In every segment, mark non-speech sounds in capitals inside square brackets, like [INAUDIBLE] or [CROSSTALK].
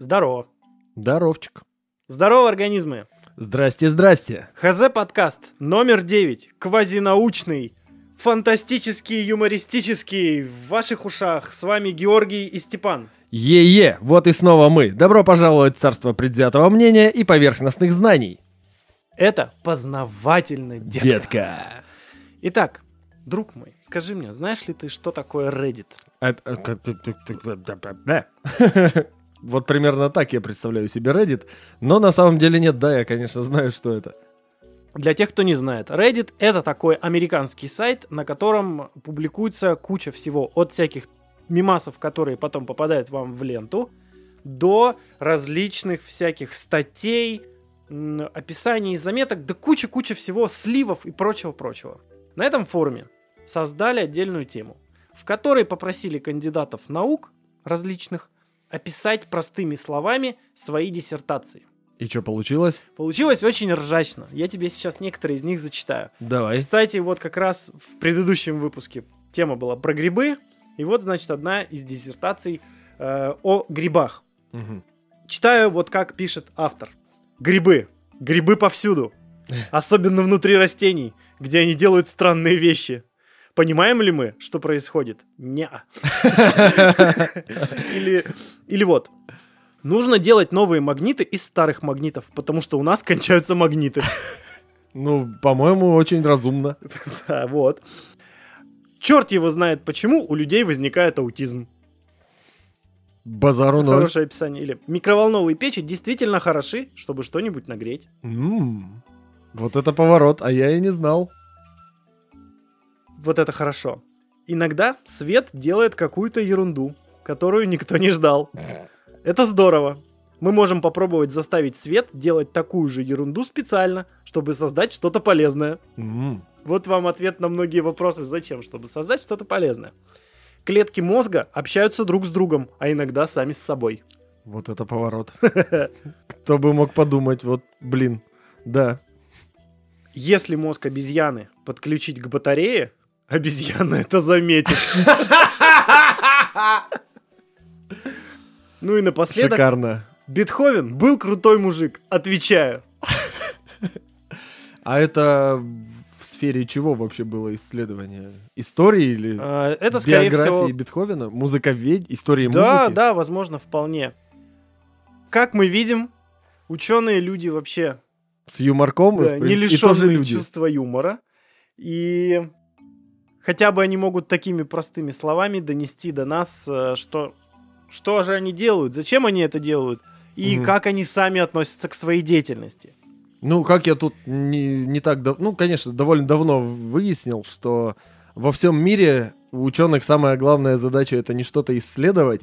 Здорово. Здоровчик. Здорово, организмы. Здрасте, здрасте. ХЗ подкаст номер 9. Квазинаучный. Фантастический, юмористический. В ваших ушах. С вами Георгий и Степан. Е-е, вот и снова мы. Добро пожаловать в царство предвзятого мнения и поверхностных знаний. Это познавательно, детка. Детка. Итак, друг мой, скажи мне, знаешь ли ты, что такое Reddit? [LAUGHS] Вот примерно так я представляю себе Reddit, но на самом деле нет, да, я, конечно, знаю, что это. Для тех, кто не знает, Reddit это такой американский сайт, на котором публикуется куча всего от всяких мимасов, которые потом попадают вам в ленту, до различных всяких статей, описаний, заметок, да куча-куча всего, сливов и прочего-прочего. На этом форуме создали отдельную тему, в которой попросили кандидатов наук различных описать простыми словами свои диссертации. И что получилось? Получилось очень ржачно. Я тебе сейчас некоторые из них зачитаю. Давай. Кстати, вот как раз в предыдущем выпуске тема была про грибы. И вот, значит, одна из диссертаций э, о грибах. Мгм. Читаю вот как пишет автор. Грибы. Грибы повсюду. [LAUGHS] Особенно внутри растений, где они делают странные вещи. Понимаем ли мы, что происходит? Не. [LAUGHS] Или, или вот. Нужно делать новые магниты из старых магнитов, потому что у нас кончаются магниты. Ну, по-моему, очень разумно. [LAUGHS] Да, вот. Черт его знает, почему у людей возникает аутизм. Базару ноль. Хорошее описание. Или микроволновые печи действительно хороши, чтобы что-нибудь нагреть. М, Вот это поворот, а я и не знал. Вот это хорошо. Иногда свет делает какую-то ерунду, которую никто не ждал. Это здорово. Мы можем попробовать заставить свет делать такую же ерунду специально, чтобы создать что-то полезное. М, Вот вам ответ на многие вопросы, зачем, чтобы создать что-то полезное. Клетки мозга общаются друг с другом, а иногда сами с собой. Вот это поворот. [LAUGHS] Кто бы мог подумать, вот, блин. Да. Если мозг обезьяны подключить к батарее, обезьяна это заметит. Ну и напоследок, Шикарно. Бетховен был крутой мужик, отвечаю. А это в сфере чего вообще было исследование? Истории или А, Это, биографии всего... Бетховена? Музыковедь? Истории Да, музыки? да, возможно, вполне. Как мы видим, ученые люди вообще С юморком и, да, не принципе, и тоже лишенные люди. чувства юмора. И хотя бы они могут такими простыми словами донести до нас, э, что, что же они делают, зачем они это делают, и Мгм. как они сами относятся к своей деятельности. Ну, как я тут не, не так давно, ну, конечно, довольно давно выяснил, что во всем мире у ученых самая главная задача это не что-то исследовать,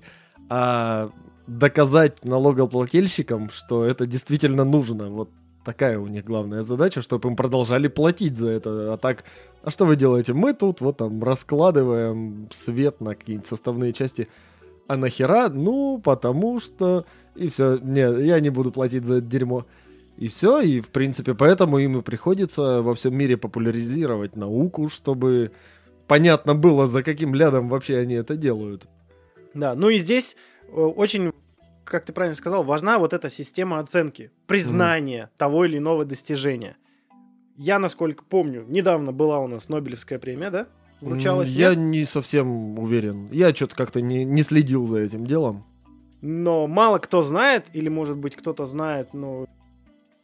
а доказать налогоплательщикам, что это действительно нужно. Вот такая у них главная задача, чтобы им продолжали платить за это. А так, а что вы делаете? Мы тут вот там раскладываем свет на какие-нибудь составные части. А нахера? Ну, потому что... И все. Не, я не буду платить за это дерьмо. И все, и в принципе поэтому им и приходится во всем мире популяризировать науку, чтобы понятно было, за каким лядом вообще они это делают. Да, ну и здесь э, очень, как ты правильно сказал, важна вот эта система оценки, признания того или иного достижения. Я, насколько помню, недавно была у нас Нобелевская премия, да? Вручалась, Я нет? не совсем уверен. Я что-то как-то не, не следил за этим делом. Но мало кто знает, или, может быть, кто-то знает, но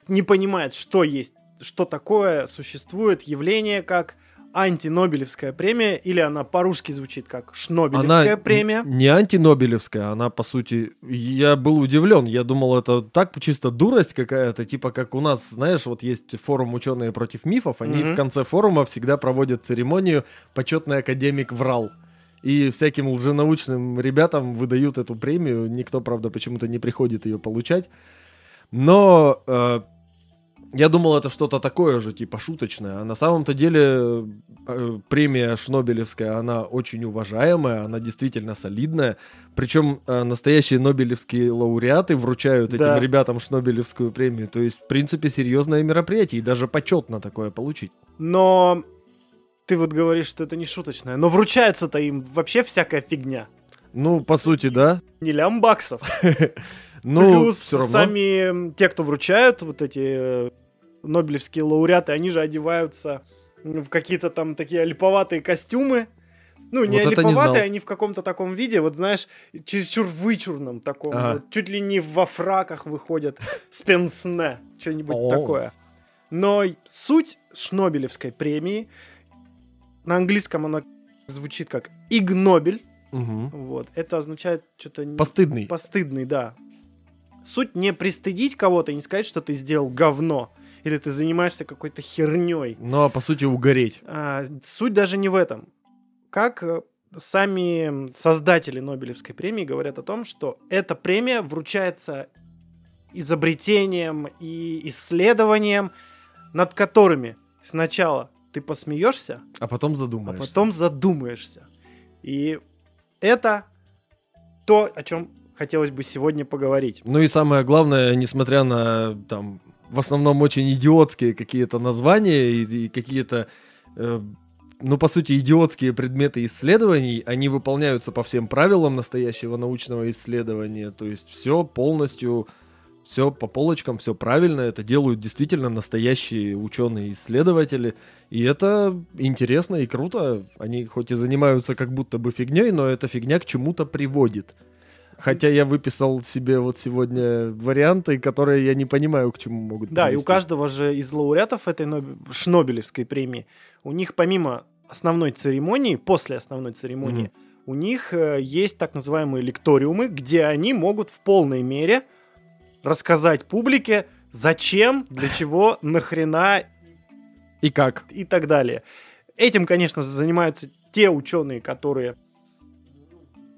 не понимает, что есть, что такое существует явление, как антинобелевская премия, или она по-русски звучит как шнобелевская Она премия. не антинобелевская, она по сути... Я был удивлен, я думал, это так чисто дурость какая-то, типа как у нас, знаешь, вот есть форум «Ученые против мифов», они Мгм. в конце форума всегда проводят церемонию «Почетный академик врал». И всяким лженаучным ребятам выдают эту премию. Никто, правда, почему-то не приходит ее получать. Но э, я думал, это что-то такое же, типа шуточное. А на самом-то деле э, премия Шнобелевская, она очень уважаемая, она действительно солидная. Причем э, настоящие нобелевские лауреаты вручают Да. этим ребятам Шнобелевскую премию. То есть, в принципе, серьезное мероприятие, и даже почетно такое получить. Но ты вот говоришь, что это не шуточное. Но вручается-то им вообще всякая фигня. Ну, по сути, да. Не лям баксов. [LAUGHS] Ну, Плюс сами те, кто вручают вот эти э, нобелевские лауреаты, они же одеваются в какие-то там такие липоватые костюмы. Ну, не Вот не липоватые, знал. они в каком-то таком виде, вот знаешь, чересчур вычурном таком. Ага. вот чуть ли не во фраках выходят с пенсне, что-нибудь О. такое. Но суть Шнобелевской премии, на английском она звучит как Игнобель. Мгм. Вот. Это означает что-то... не- Постыдный. Постыдный, да. Суть не пристыдить кого-то не сказать, что ты сделал говно. Или ты занимаешься какой-то херней. Ну, а по сути угореть. А, суть даже не в этом. Как э, сами создатели Нобелевской премии говорят о том, что эта премия вручается изобретением и исследованием, над которыми сначала ты посмеешься, А потом а задумаешься. потом задумаешься. И это то, о чем хотелось бы сегодня поговорить. Ну и самое главное, несмотря на там в основном очень идиотские какие-то названия и, и какие-то, э, ну по сути идиотские предметы исследований, они выполняются по всем правилам настоящего научного исследования. То есть все полностью, все по полочкам, все правильно. Это делают действительно настоящие ученые-исследователи. И это интересно и круто. Они хоть и занимаются как будто бы фигней, но эта фигня к чему-то приводит. Хотя я выписал себе вот сегодня варианты, которые я не понимаю, к чему могут Да, и у привести. каждого же из лауреатов этой Нобе- Шнобелевской премии, у них помимо основной церемонии, после основной церемонии, у них э, есть так называемые лекториумы, где они могут в полной мере рассказать публике, зачем, для чего, нахрена И как? и так далее. Этим, конечно занимаются те ученые, которые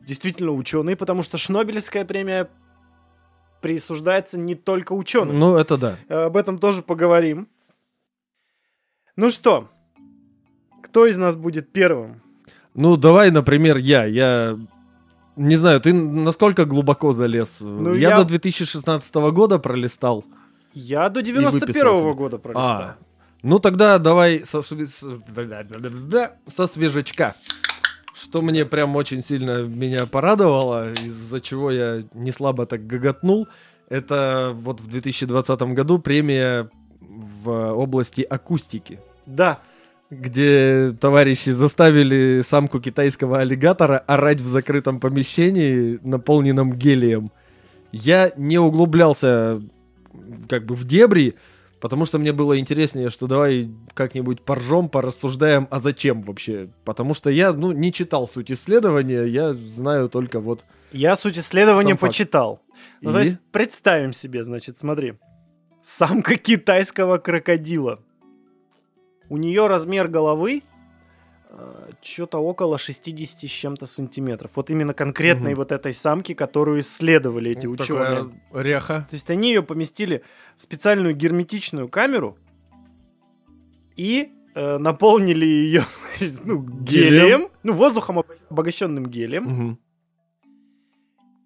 действительно ученые, потому что Шнобелевская премия присуждается не только ученым. Ну, это да. Об этом тоже поговорим. Ну что, кто из нас будет первым? Ну, давай, например, я. Я не знаю, ты насколько глубоко залез? я, я- до 2016 года пролистал. Я до выписался. 91 года пролистал. А, ну тогда давай со, [LAUGHS] со свежачка. Что мне прям очень сильно меня порадовало, из-за чего я не слабо так гоготнул, это вот в 2020 году премия в области акустики, Да, где товарищи заставили самку китайского аллигатора орать в закрытом помещении, наполненном гелием. Я не углублялся как бы в дебри, потому что мне было интереснее, что давай как-нибудь поржем, порассуждаем, а зачем вообще? Потому что я, ну, не читал суть исследования, я знаю только вот... я суть исследования почитал. Ну, И? то есть, представим себе, значит, смотри. Самка китайского крокодила. У нее размер головы что-то около 60 с чем-то сантиметров. Вот именно конкретной Мгм. вот этой самки, которую исследовали эти вот ученые. ряха. То есть они ее поместили в специальную герметичную камеру и э, наполнили ее [LAUGHS] ну, Гелием. гелием, ну, воздухом об- обогащенным гелием, Мгм.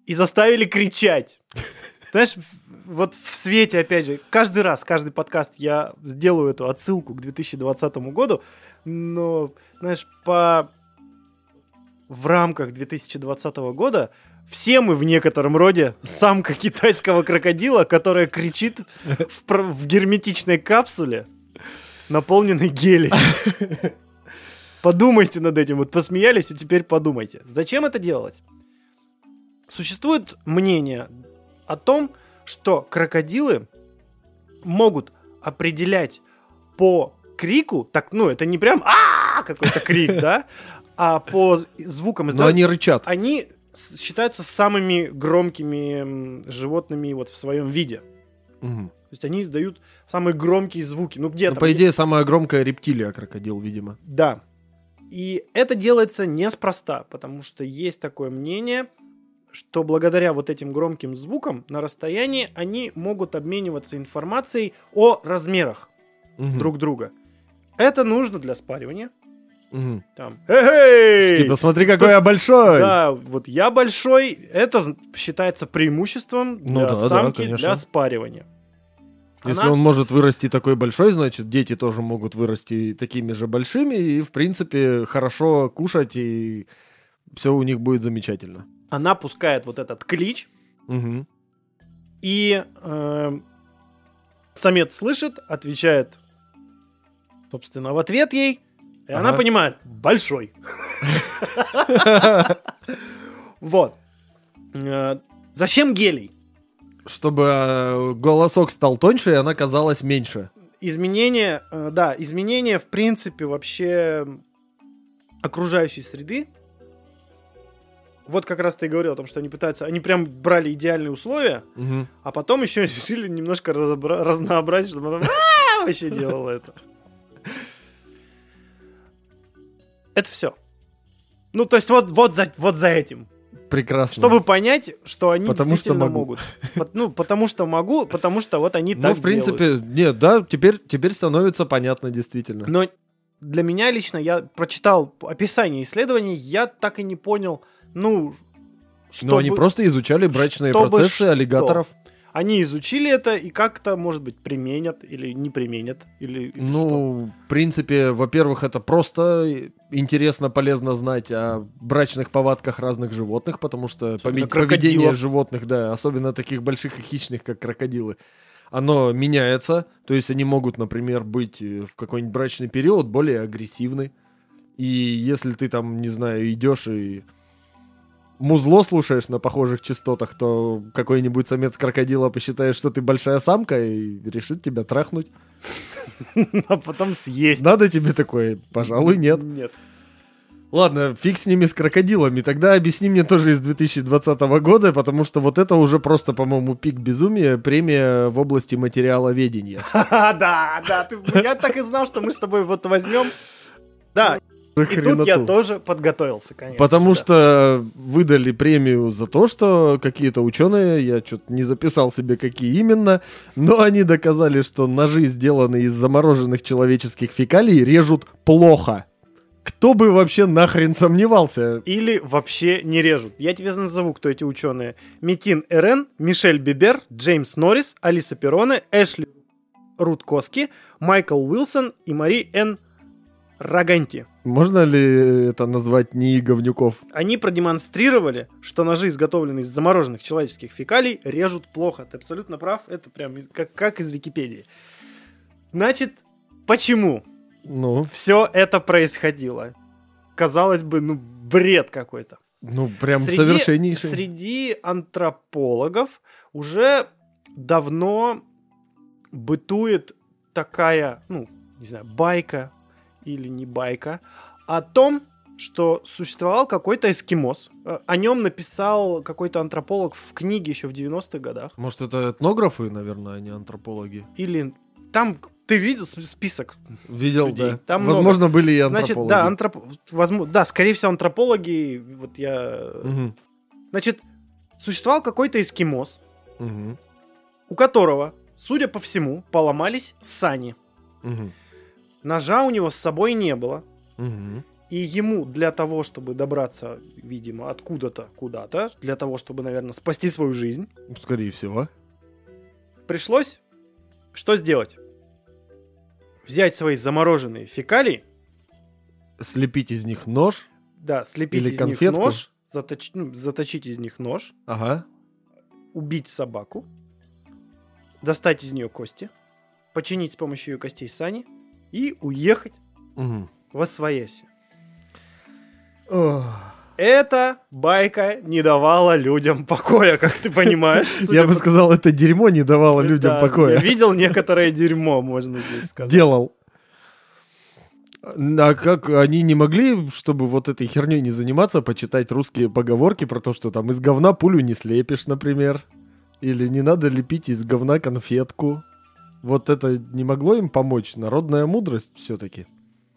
и заставили кричать. Знаешь, вот в свете, опять же, каждый раз, каждый подкаст я сделаю эту отсылку к 2020 году, но, знаешь, по... в рамках 2020 года все мы в некотором роде самка китайского крокодила, которая кричит в, в герметичной капсуле, наполненной гелием. [LAUGHS] Подумайте над этим. Вот посмеялись, и теперь подумайте. Зачем это делать? Существует мнение о том, что крокодилы могут определять по крику, так, ну, это не прям а какой-то крик, да, а по звукам Но издавать они рычат. они считаются самыми громкими животными вот в своем виде. Мгм. То есть они издают самые громкие звуки. Ну где Ну, по идее, самая громкая рептилия крокодил, видимо. Да. И это делается неспроста, потому что есть такое мнение, что благодаря вот этим громким звукам на расстоянии они могут обмениваться информацией о размерах Мгм. друг друга. Это нужно для спаривания. Мгм. Там, эй! Типа, смотри, какой я большой! Да, вот я большой, это считается преимуществом Ну для да, да, самки конечно. для спаривания. Если Она- он может вырасти такой большой, значит, дети тоже могут вырасти такими же большими и, в принципе, хорошо кушать, и все у них будет замечательно. Она пускает вот этот клич, Мгм. И э, самец слышит, отвечает, собственно, в ответ ей, и она Ага. понимает, большой. Вот. Э, Зачем гелий? Чтобы э, голосок стал тоньше, и она казалась меньше. изменение, э, да, изменение, в принципе, вообще окружающей среды. Вот как раз ты и говорил о том, что они пытаются, они прям брали идеальные условия, а потом еще решили немножко разобра- разнообразить, чтобы она «А-а-а» [LAUGHS] вообще делала это. Это все. Ну, то есть вот, вот, за, вот за этим. Прекрасно. Чтобы понять, что они Потому что действительно могу. могут. Ну, потому что могу, потому что вот они Ну, так в принципе, нет, да, теперь, теперь становится понятно, действительно. Но для меня лично, я прочитал описание исследований, я так и не понял, ну, что Но они просто изучали брачные чтобы процессы что? аллигаторов. Они изучили это и как-то, может быть, применят или не применят, или, или что. Ну, в принципе, во-первых, это просто интересно, полезно знать о брачных повадках разных животных, потому что Особенно поведение крокодилов. животных, да, особенно таких больших и хищных, как крокодилы, оно меняется. То есть они могут, например, быть э, в какой-нибудь брачный период более агрессивны. И если ты там, не знаю, идешь и музло слушаешь на похожих частотах, то какой-нибудь самец крокодила посчитает, что ты большая самка и решит тебя трахнуть. [LAUGHS] а потом съесть. Надо тебе такое? Пожалуй, нет. Нет. Ладно, фиг с ними, с крокодилами. Тогда объясни мне тоже из 2020 года, потому что вот это уже просто, по-моему, пик безумия, премия в области материаловедения. Ха-ха, [LAUGHS] Да, да, я так и знал, что мы с тобой вот возьмем. Да, и тут я Хреноту. тоже подготовился, конечно. Потому да. что выдали премию за то, что какие-то ученые, я что-то не записал себе, какие именно, но они доказали, что ножи, сделанные из замороженных человеческих фекалий, режут плохо. Кто бы вообще нахрен сомневался? Или вообще не режут. Я тебе назову, кто эти ученые. Митин Эрен, Мишель Бибер, Джеймс Норрис, Алиса Перроне, Эшли Руткоски, Майкл Уилсон и Мари Н. Раганти. Можно ли это назвать НИИ говнюков? Они продемонстрировали, что ножи, изготовленные из замороженных человеческих фекалий, режут плохо. Ты абсолютно прав, это прям как, как из Википедии. Значит, почему Ну, все это происходило? Казалось бы, ну, бред какой-то. ну прям Среди- совершеннейший. Среди антропологов уже давно бытует такая, ну, не знаю, байка или не байка, о том, что существовал какой-то эскимос. Э, О нем написал какой-то антрополог в книге еще в 90-х годах. Может, это этнографы, наверное, а не антропологи? Или там ты видел список? Видел, Людей. да. Там Возможно, были и Значит, антропологи. да, антроп... возможно, да, скорее всего, антропологи. Вот я. Мгм, Значит, существовал какой-то эскимос, мгм, у которого, судя по всему, поломались сани. мгм, Ножа у него с собой не было. мгм. И ему для того, чтобы добраться, видимо, откуда-то куда-то, для того, чтобы, наверное, спасти свою жизнь, Скорее всего. пришлось что сделать? Взять свои замороженные фекалии, Слепить из них нож. да, слепить Или из конфетку. них нож, заточ- ну, заточить из них нож, Ага. убить собаку, достать из нее кости, починить с помощью ее костей сани и уехать Мгм. во свояси. Эта байка не давала людям покоя, как ты понимаешь. [LAUGHS] Я бы сказал, это дерьмо не давало людям покоя. Видел [LAUGHS] некоторое дерьмо, можно здесь сказать. Делал. А как они не могли, чтобы вот этой херней не заниматься, почитать русские поговорки про то, что там из говна пулю не слепишь, например? Или не надо лепить из говна конфетку? Вот это не могло им помочь? Народная мудрость все-таки.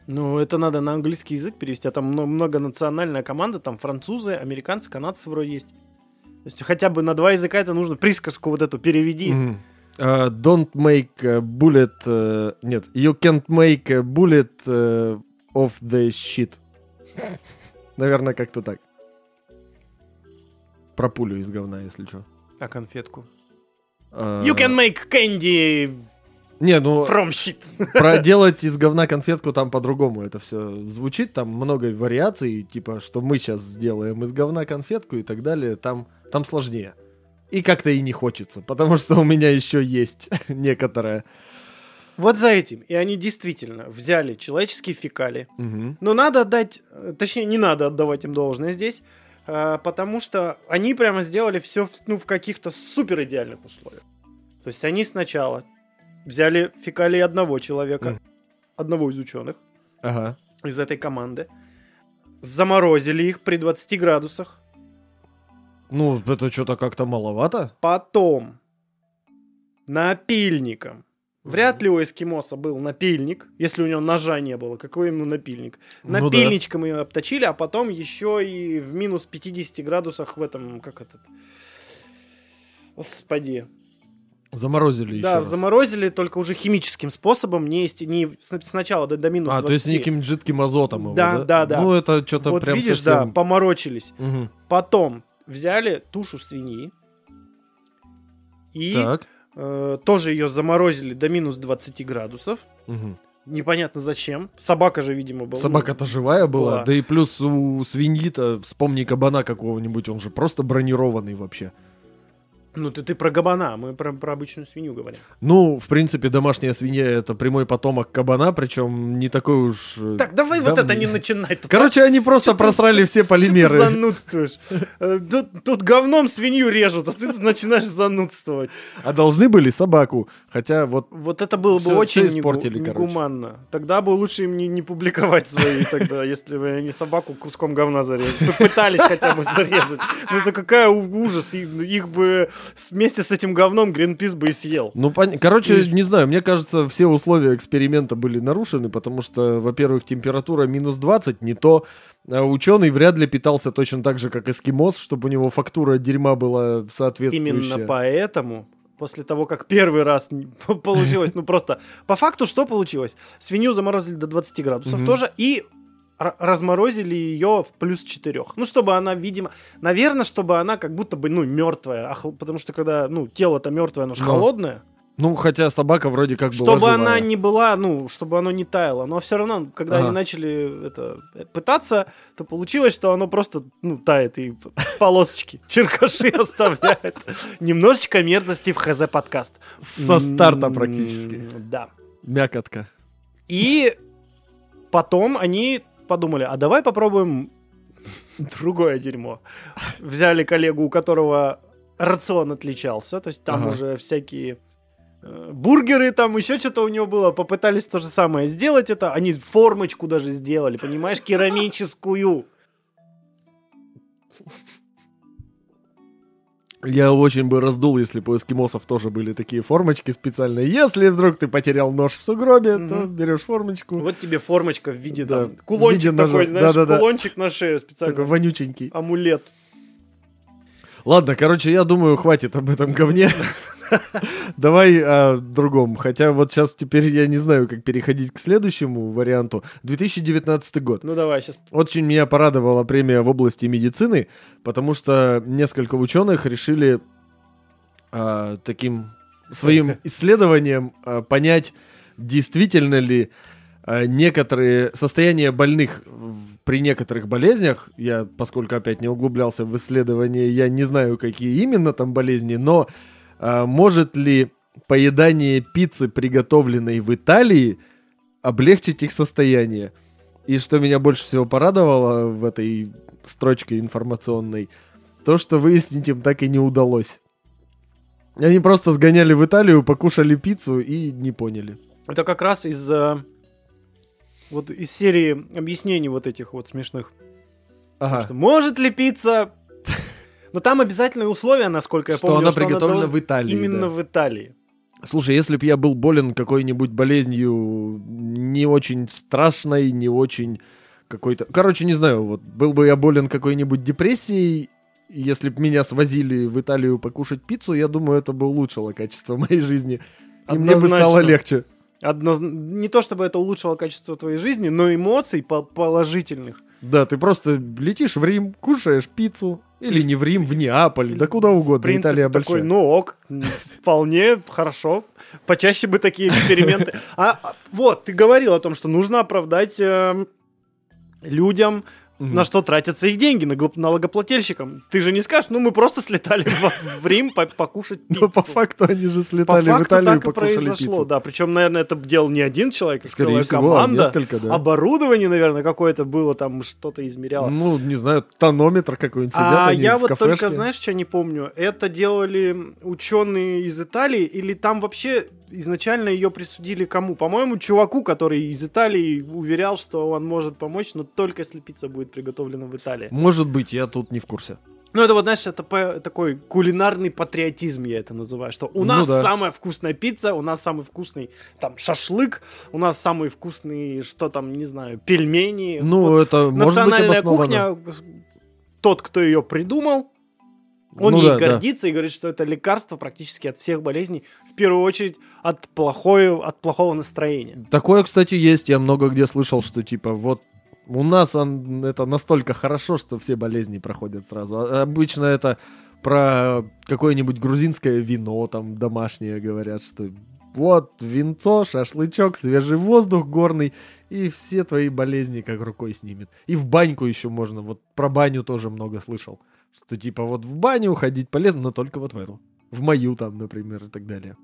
Ну, это надо на английский язык перевести, а там мно- многонациональная команда, там французы, американцы, канадцы вроде есть. То есть хотя бы на два языка это нужно присказку вот эту переведи. А, don't make bullet... э, нет, you can't make bullet э, of the shit. [LAUGHS] Наверное, как-то так. Про пулю из говна, если что. А конфетку? А, You can make candy Не, ну, from shit. [LAUGHS] проделать из говна конфетку там по-другому это все звучит. Там много вариаций, типа, что мы сейчас сделаем из говна конфетку и так далее. Там, там сложнее. И как-то и не хочется, потому что у меня еще есть [LAUGHS] некоторое. Вот за этим. И они действительно взяли человеческие фекалии. Мгм. Но надо отдать, точнее, не надо отдавать им должное здесь, э, потому что они прямо сделали все ну, в каких-то супер идеальных условиях. То есть они сначала взяли фекалии одного человека, Мгм. одного из ученых Ага. из этой команды, заморозили их при 20 градусах, Ну, это что-то как-то маловато. потом напильником. Вряд ли у эскимоса был напильник, если у него ножа не было. Какой ему напильник? Ну да. Напильничком ее обточили, а потом еще и в минус 50 градусах в этом, как этот... Господи. Заморозили еще да, заморозили только уже химическим способом, не, не сначала до, до минус А, 20. то есть неким жидким азотом его, Да, да, да. Ну, это что-то Вот прям видишь, да, совсем... поморочились. Мгм. Потом взяли тушу свиньи и Так. э, тоже ее заморозили до минус 20 градусов. Мгм. Непонятно зачем. Собака же, видимо, была. Собака-то живая была, была. да и плюс у свиньи-то, вспомни кабана какого-нибудь, он же просто бронированный вообще. Ну, ты, ты про кабана, мы про, про обычную свинью говорим. Ну, в принципе, домашняя свинья это прямой потомок кабана, причем не такой уж... э, Так, давай вот давний. это не начинать. [LAUGHS] Короче, они просто Чё ты- просрали все Что ты полимеры. занудствуешь? Э, Тут, тут говном свинью режут, а ты начинаешь занудствовать. А должны были собаку. Хотя вот Вот это было бы очень испортили, короче. негуманно. Тогда бы лучше им не, не публиковать свои тогда, если бы они собаку куском говна зарезали. Пытались хотя бы зарезать. Ну это какая ужас. Их бы вместе с этим говном Гринпис бы и съел. Ну, пон- короче, есть- не знаю, мне кажется, все условия эксперимента были нарушены, потому что, во-первых, температура минус 20, не то. А ученый вряд ли питался точно так же, как эскимос, чтобы у него фактура дерьма была соответствующая. Именно поэтому после того, как первый раз [LAUGHS] получилось, ну просто по факту что получилось? Свинью заморозили до 20 градусов Мгм. тоже и разморозили ее в плюс 4. Ну, чтобы она, видимо, наверное, чтобы она как будто бы, ну, мертвая, потому что когда, ну, тело-то мертвое, оно же Но. холодное, Ну, хотя собака вроде как была чтобы она не была, ну, чтобы оно не таяло. Но все равно, когда Ага. они начали это э, пытаться, то получилось, что оно просто, ну, тает и полосочки, [LAUGHS] черкаши оставляет. Немножечко мерзости в ХЗ подкаст. Со старта М, практически. Да. Мякотка. И потом они подумали, а давай попробуем другое дерьмо. Взяли коллегу, у которого рацион отличался, то есть там Ага. уже всякие э, бургеры, там еще что-то у него было, попытались то же самое сделать это, они формочку даже сделали, понимаешь, керамическую. Я очень бы раздул, если бы у эскимосов тоже были такие формочки специальные. Если вдруг ты потерял нож в сугробе, то Мгм. берешь формочку. Вот тебе формочка в виде Да, там, кулончик виде такой, знаешь, Да-да-да. кулончик на шею специально, Такой вонюченький. амулет. Ладно, короче, я думаю, хватит об этом говне. [LAUGHS] [LAUGHS] Давай о другом. Хотя вот сейчас теперь я не знаю, как переходить к следующему варианту. 2019 год. Ну давай, сейчас Очень меня порадовала премия в области медицины, потому что несколько ученых решили а, таким своим [LAUGHS] исследованием а, понять, действительно ли а, некоторые состояния больных при некоторых болезнях, я, поскольку опять не углублялся в исследование, я не знаю, какие именно там болезни, но может ли поедание пиццы, приготовленной в Италии, облегчить их состояние? И что меня больше всего порадовало в этой строчке информационной, то, что выяснить им так и не удалось. Они просто сгоняли в Италию, покушали пиццу и не поняли. Это как раз из э, вот из серии объяснений вот этих вот смешных. Ага. Что может ли пицца... Но там обязательные условия, насколько я Что помню, она что приготовлена должна- в Италии. Именно да. в Италии. Слушай, если бы я был болен какой-нибудь болезнью не очень страшной, не очень какой-то... Короче, не знаю, вот был бы я болен какой-нибудь депрессией, если бы меня свозили в Италию покушать пиццу, я думаю, это бы улучшило качество [LAUGHS] моей жизни. И мне бы стало легче. Одноз- Не то чтобы это улучшило качество твоей жизни, но эмоций по- положительных. Да, ты просто летишь в Рим, кушаешь пиццу. Или не в Рим, в Неаполь, да куда В угодно. принципе, Италия такой, большая. ну ок, вполне хорошо. Почаще бы такие эксперименты. А а, вот, ты говорил о том, что нужно оправдать эм, людям Мгм. На что тратятся их деньги? На налогоплательщикам. Ты же не скажешь, ну мы просто слетали в, в Рим по- покушать пиццу. Но по факту они же По слетали в факту Италию так и покушали произошло, пиццу. да. Причем, наверное, это делал не один человек, а целая всего, команда. несколько, да. Оборудование, наверное, какое-то было, там что-то измеряло. Ну, не знаю, тонометр какой-нибудь А я в вот только, знаешь, что не помню? Это делали ученые из Италии, или там вообще изначально ее присудили кому? По-моему, чуваку, который из Италии уверял, что он может помочь, но только если пицца будет приготовлена в Италии. Может быть, я тут не в курсе. Ну, это вот, знаешь, это по- такой кулинарный патриотизм, я это называю, что у Ну нас да. самая вкусная пицца, у нас самый вкусный там шашлык, у нас самый вкусный, что там, не знаю, пельмени. Ну, Вот это может быть национальная обосновано. кухня, тот, кто ее придумал, он Ну ей да, да. гордится и говорит, что это лекарство практически от всех болезней, в первую очередь от, плохой, от плохого настроения. Такое, кстати, есть. Я много где слышал, что типа вот у нас он, это настолько хорошо, что все болезни проходят сразу. А- обычно это про какое-нибудь грузинское вино, там домашнее говорят, что вот винцо, шашлычок, свежий воздух горный, и все твои болезни как рукой снимет. И в баньку еще можно. Вот про баню тоже много слышал. Что типа вот в баню ходить полезно, но только вот в эту. В мою там, например, и так далее.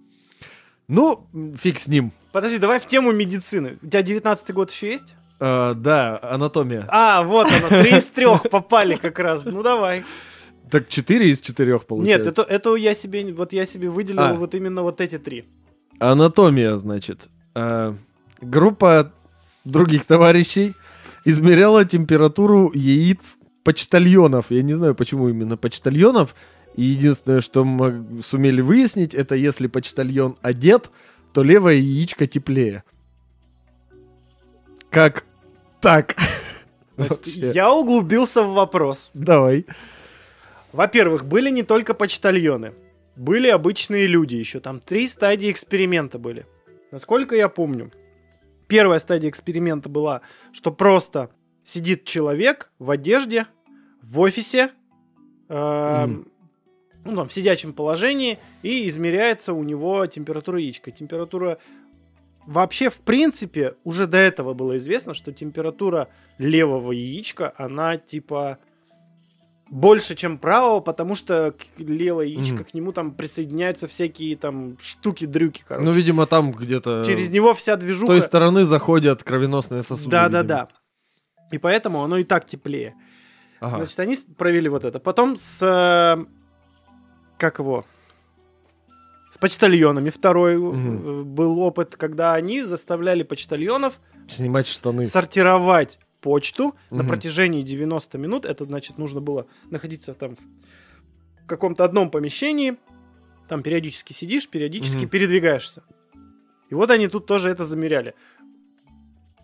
Ну, фиг с ним. Подожди, давай в тему медицины. У тебя 19 год еще есть? А, да, анатомия. А, вот оно, три из трех попали как раз. Ну давай. Так 4 из 4 Нет, получается. это, это я себе, вот я себе выделил А. вот именно вот эти три. Анатомия, значит. А, группа других товарищей измеряла температуру яиц почтальонов. Я не знаю, почему именно почтальонов. И единственное, что мы сумели выяснить, это если почтальон одет, то левое яичко теплее. Как так? [LAUGHS] Я углубился в вопрос. Давай. Во-первых, были не только почтальоны. Были обычные люди еще. Там три стадии эксперимента были. Насколько я помню. Первая стадия эксперимента была, что просто сидит человек в одежде, в офисе, эм, Мгм. ну, там, в сидячем положении, и измеряется у него температура яичка. Температура... Вообще, в принципе, уже до этого было известно, что температура левого яичка, она типа больше, чем правого, потому что левое яичко, Мгм. к нему там присоединяются всякие там штуки-дрюки, короче. Ну, видимо, там где-то Через него вся с движуха... той стороны заходят кровеносные сосуды. Да, да, видимо. да. И поэтому оно и так теплее. Ага. Значит, они провели вот это. Потом с... э, Как его? С почтальонами второй э, был опыт, когда они заставляли почтальонов Снимать штаны. сортировать почту на Мгм. протяжении 90 минут. Это значит, нужно было находиться там в каком-то одном помещении. Там периодически сидишь, периодически Мгм. передвигаешься. И вот они тут тоже это замеряли.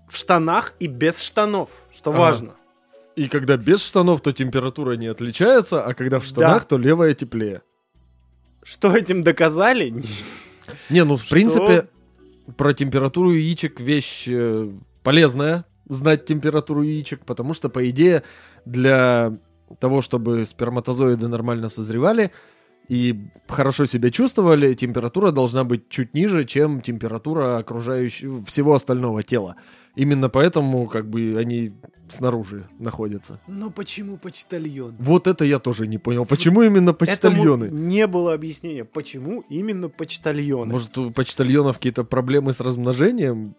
В штанах и без штанов, что Ага. важно. И когда без штанов, то температура не отличается, а когда в штанах, Да. то левая теплее. Что этим доказали? [LAUGHS] Не, ну в Что? принципе, про температуру яичек вещь э, полезная, знать температуру яичек, потому что, по идее, для того, чтобы сперматозоиды нормально созревали и хорошо себя чувствовали, температура должна быть чуть ниже, чем температура окружающего всего остального тела. Именно поэтому, как бы, они снаружи находятся. Но почему почтальон? Вот это я тоже не понял. Почему именно почтальоны? Этому не было объяснения, почему именно почтальоны. Может, у почтальонов какие-то проблемы с размножением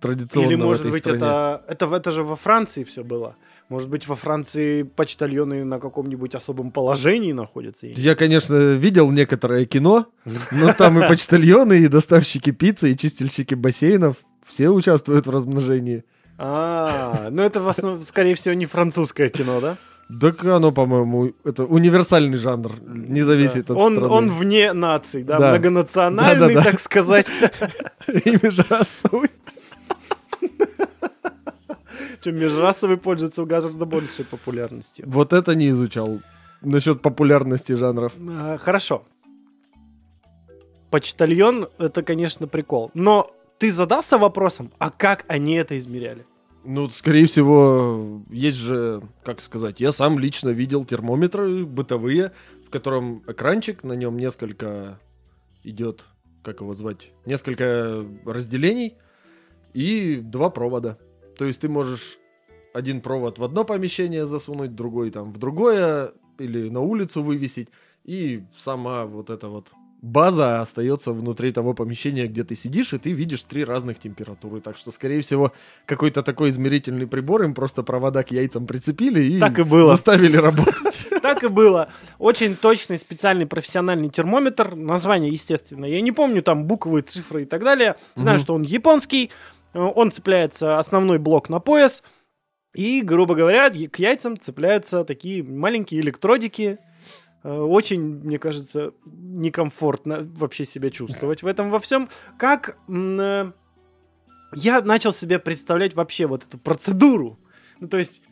традиционно Или, может быть, стране? это, это, это же во Франции все было. Может быть, во Франции почтальоны на каком-нибудь особом положении находятся. я не Я, конечно, видел некоторое кино, но там и почтальоны, и доставщики пиццы, и чистильщики бассейнов. Все участвуют в размножении. А, ну это, в основном, скорее всего, не французское кино, да? Так оно, по-моему, это универсальный жанр, не зависит Да. от он, страны. он вне наций, да, Да. многонациональный, Да-да-да. так сказать. [LAUGHS] И межрасовый. Чем межрасовый пользуется гораздо большей популярностью. Вот это не изучал. Насчет популярности жанров. А, Хорошо. Почтальон — это, конечно, прикол. Но ты задался вопросом, а как они это измеряли? Ну, скорее всего, есть же, как сказать, я сам лично видел термометры бытовые, в котором экранчик, на нем несколько идет, как его звать, несколько разделений и два провода. То есть ты можешь один провод в одно помещение засунуть, другой там в другое, или на улицу вывесить, и сама вот эта вот база остается внутри того помещения, где ты сидишь, и ты видишь три разных температуры. Так что, скорее всего, какой-то такой измерительный прибор им просто провода к яйцам прицепили и, Так и было. заставили работать. [LAUGHS] Так и было. Очень точный специальный профессиональный термометр. Название, естественно. Я не помню там буквы, цифры и так далее. Знаю, что он японский. Э, Он цепляется основной блок на пояс. И, грубо говоря, к яйцам цепляются такие маленькие электродики. Э, Очень, мне кажется, некомфортно вообще себя чувствовать в этом во всем. Как э, я начал себе представлять вообще вот эту процедуру. Ну, то есть,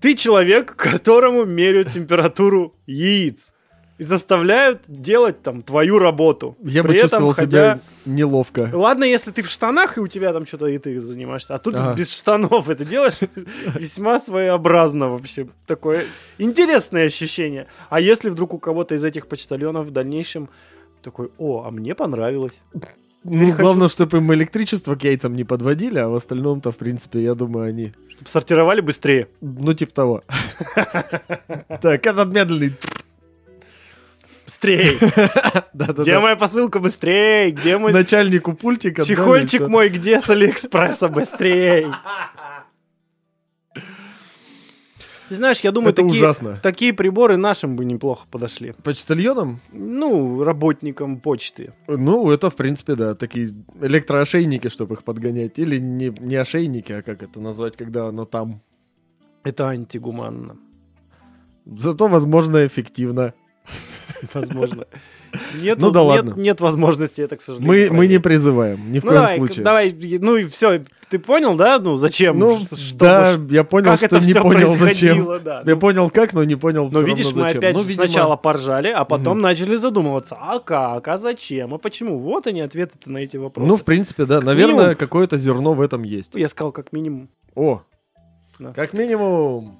ты человек, которому меряют температуру яиц. И заставляют делать там твою работу. Я бы При этом чувствовал ходя- себя неловко. Ладно, если ты в штанах, и у тебя там что-то и ты занимаешься, а тут Ага. без штанов это делаешь, [LAUGHS] весьма своеобразно вообще. Такое интересное ощущение. А если вдруг у кого-то из этих почтальонов в дальнейшем такой, о, а мне понравилось. Ну, хочу- главное, чтобы им электричество к яйцам не подводили, а в остальном-то, в принципе, я думаю, они... Чтобы сортировали быстрее. Ну, типа того. [LAUGHS] Так, этот медленный... Быстрее! [LAUGHS] Где моя посылка? Быстрее! Где мой Начальнику пультика... чехольчик мой? Где с Алиэкспресса? Быстрее! [LAUGHS] Ты знаешь, я думаю, Это такие, ужасно. такие приборы нашим бы неплохо подошли. Почтальонам? Ну, работникам почты. Ну, это, в принципе, да, такие электроошейники, чтобы их подгонять. Или не, не ошейники, а как это назвать, когда оно там. Это антигуманно. Зато, возможно, эффективно. [LAUGHS] Возможно. Нет, Ну да нет, ладно. нет возможности это, к сожалению. Мы, мы не призываем, ни в Ну коем давай, случае. давай, ну и все, ты понял, да? Ну зачем? Ну, чтобы да, я понял, как что это не все понял, зачем. да. Я Ну, понял как, но не понял Но всё видишь, равно мы зачем. опять Ну, же видимо, сначала поржали, а потом Мгм. начали задумываться, а как, а зачем, а почему? Вот они ответы на эти вопросы. Ну, в принципе, да. Как Наверное, минимум. какое-то зерно в этом есть. Я сказал, как минимум. О, Да. как минимум.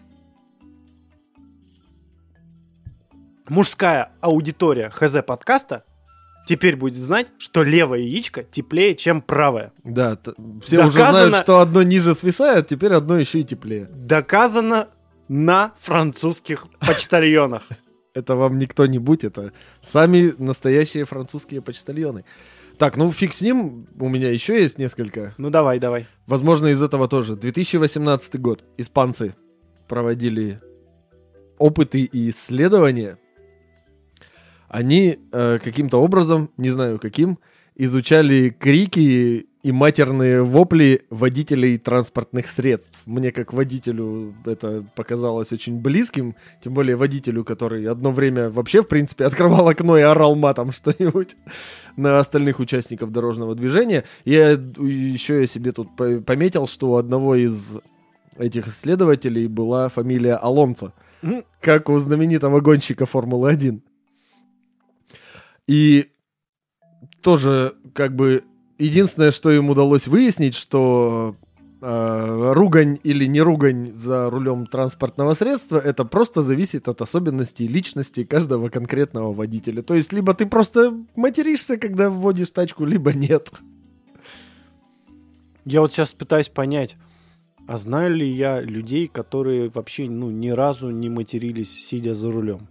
Мужская аудитория ХЗ подкаста теперь будет знать, что левое яичко теплее, чем правое. Да, все уже Доказано- знают, что одно ниже свисает, теперь одно еще и теплее. Доказано на французских почтальонах. [LAUGHS] Это вам не кто-нибудь, это сами настоящие французские почтальоны. Так, ну фиг с ним, у меня еще есть несколько. Ну давай, давай. Возможно, из этого тоже. 2018 год. Испанцы проводили опыты и исследования. Они э, каким-то образом, не знаю каким, изучали крики и матерные вопли водителей транспортных средств. Мне как водителю это показалось очень близким, тем более водителю, который одно время вообще, в принципе, [LAUGHS] открывал окно и орал матом что-нибудь [LAUGHS] на остальных участников дорожного движения. Я еще я себе тут по- пометил, что у одного из этих исследователей была фамилия Алонсо, Мгм. как у знаменитого гонщика Формулы-1. И тоже как бы единственное, что им удалось выяснить, что э, ругань или не ругань за рулем транспортного средства, это просто зависит от особенностей личности каждого конкретного водителя. То есть либо ты просто материшься, когда вводишь тачку, либо нет. Я вот сейчас пытаюсь понять, а знаю ли я людей, которые вообще ну, ни разу не матерились, сидя за рулем?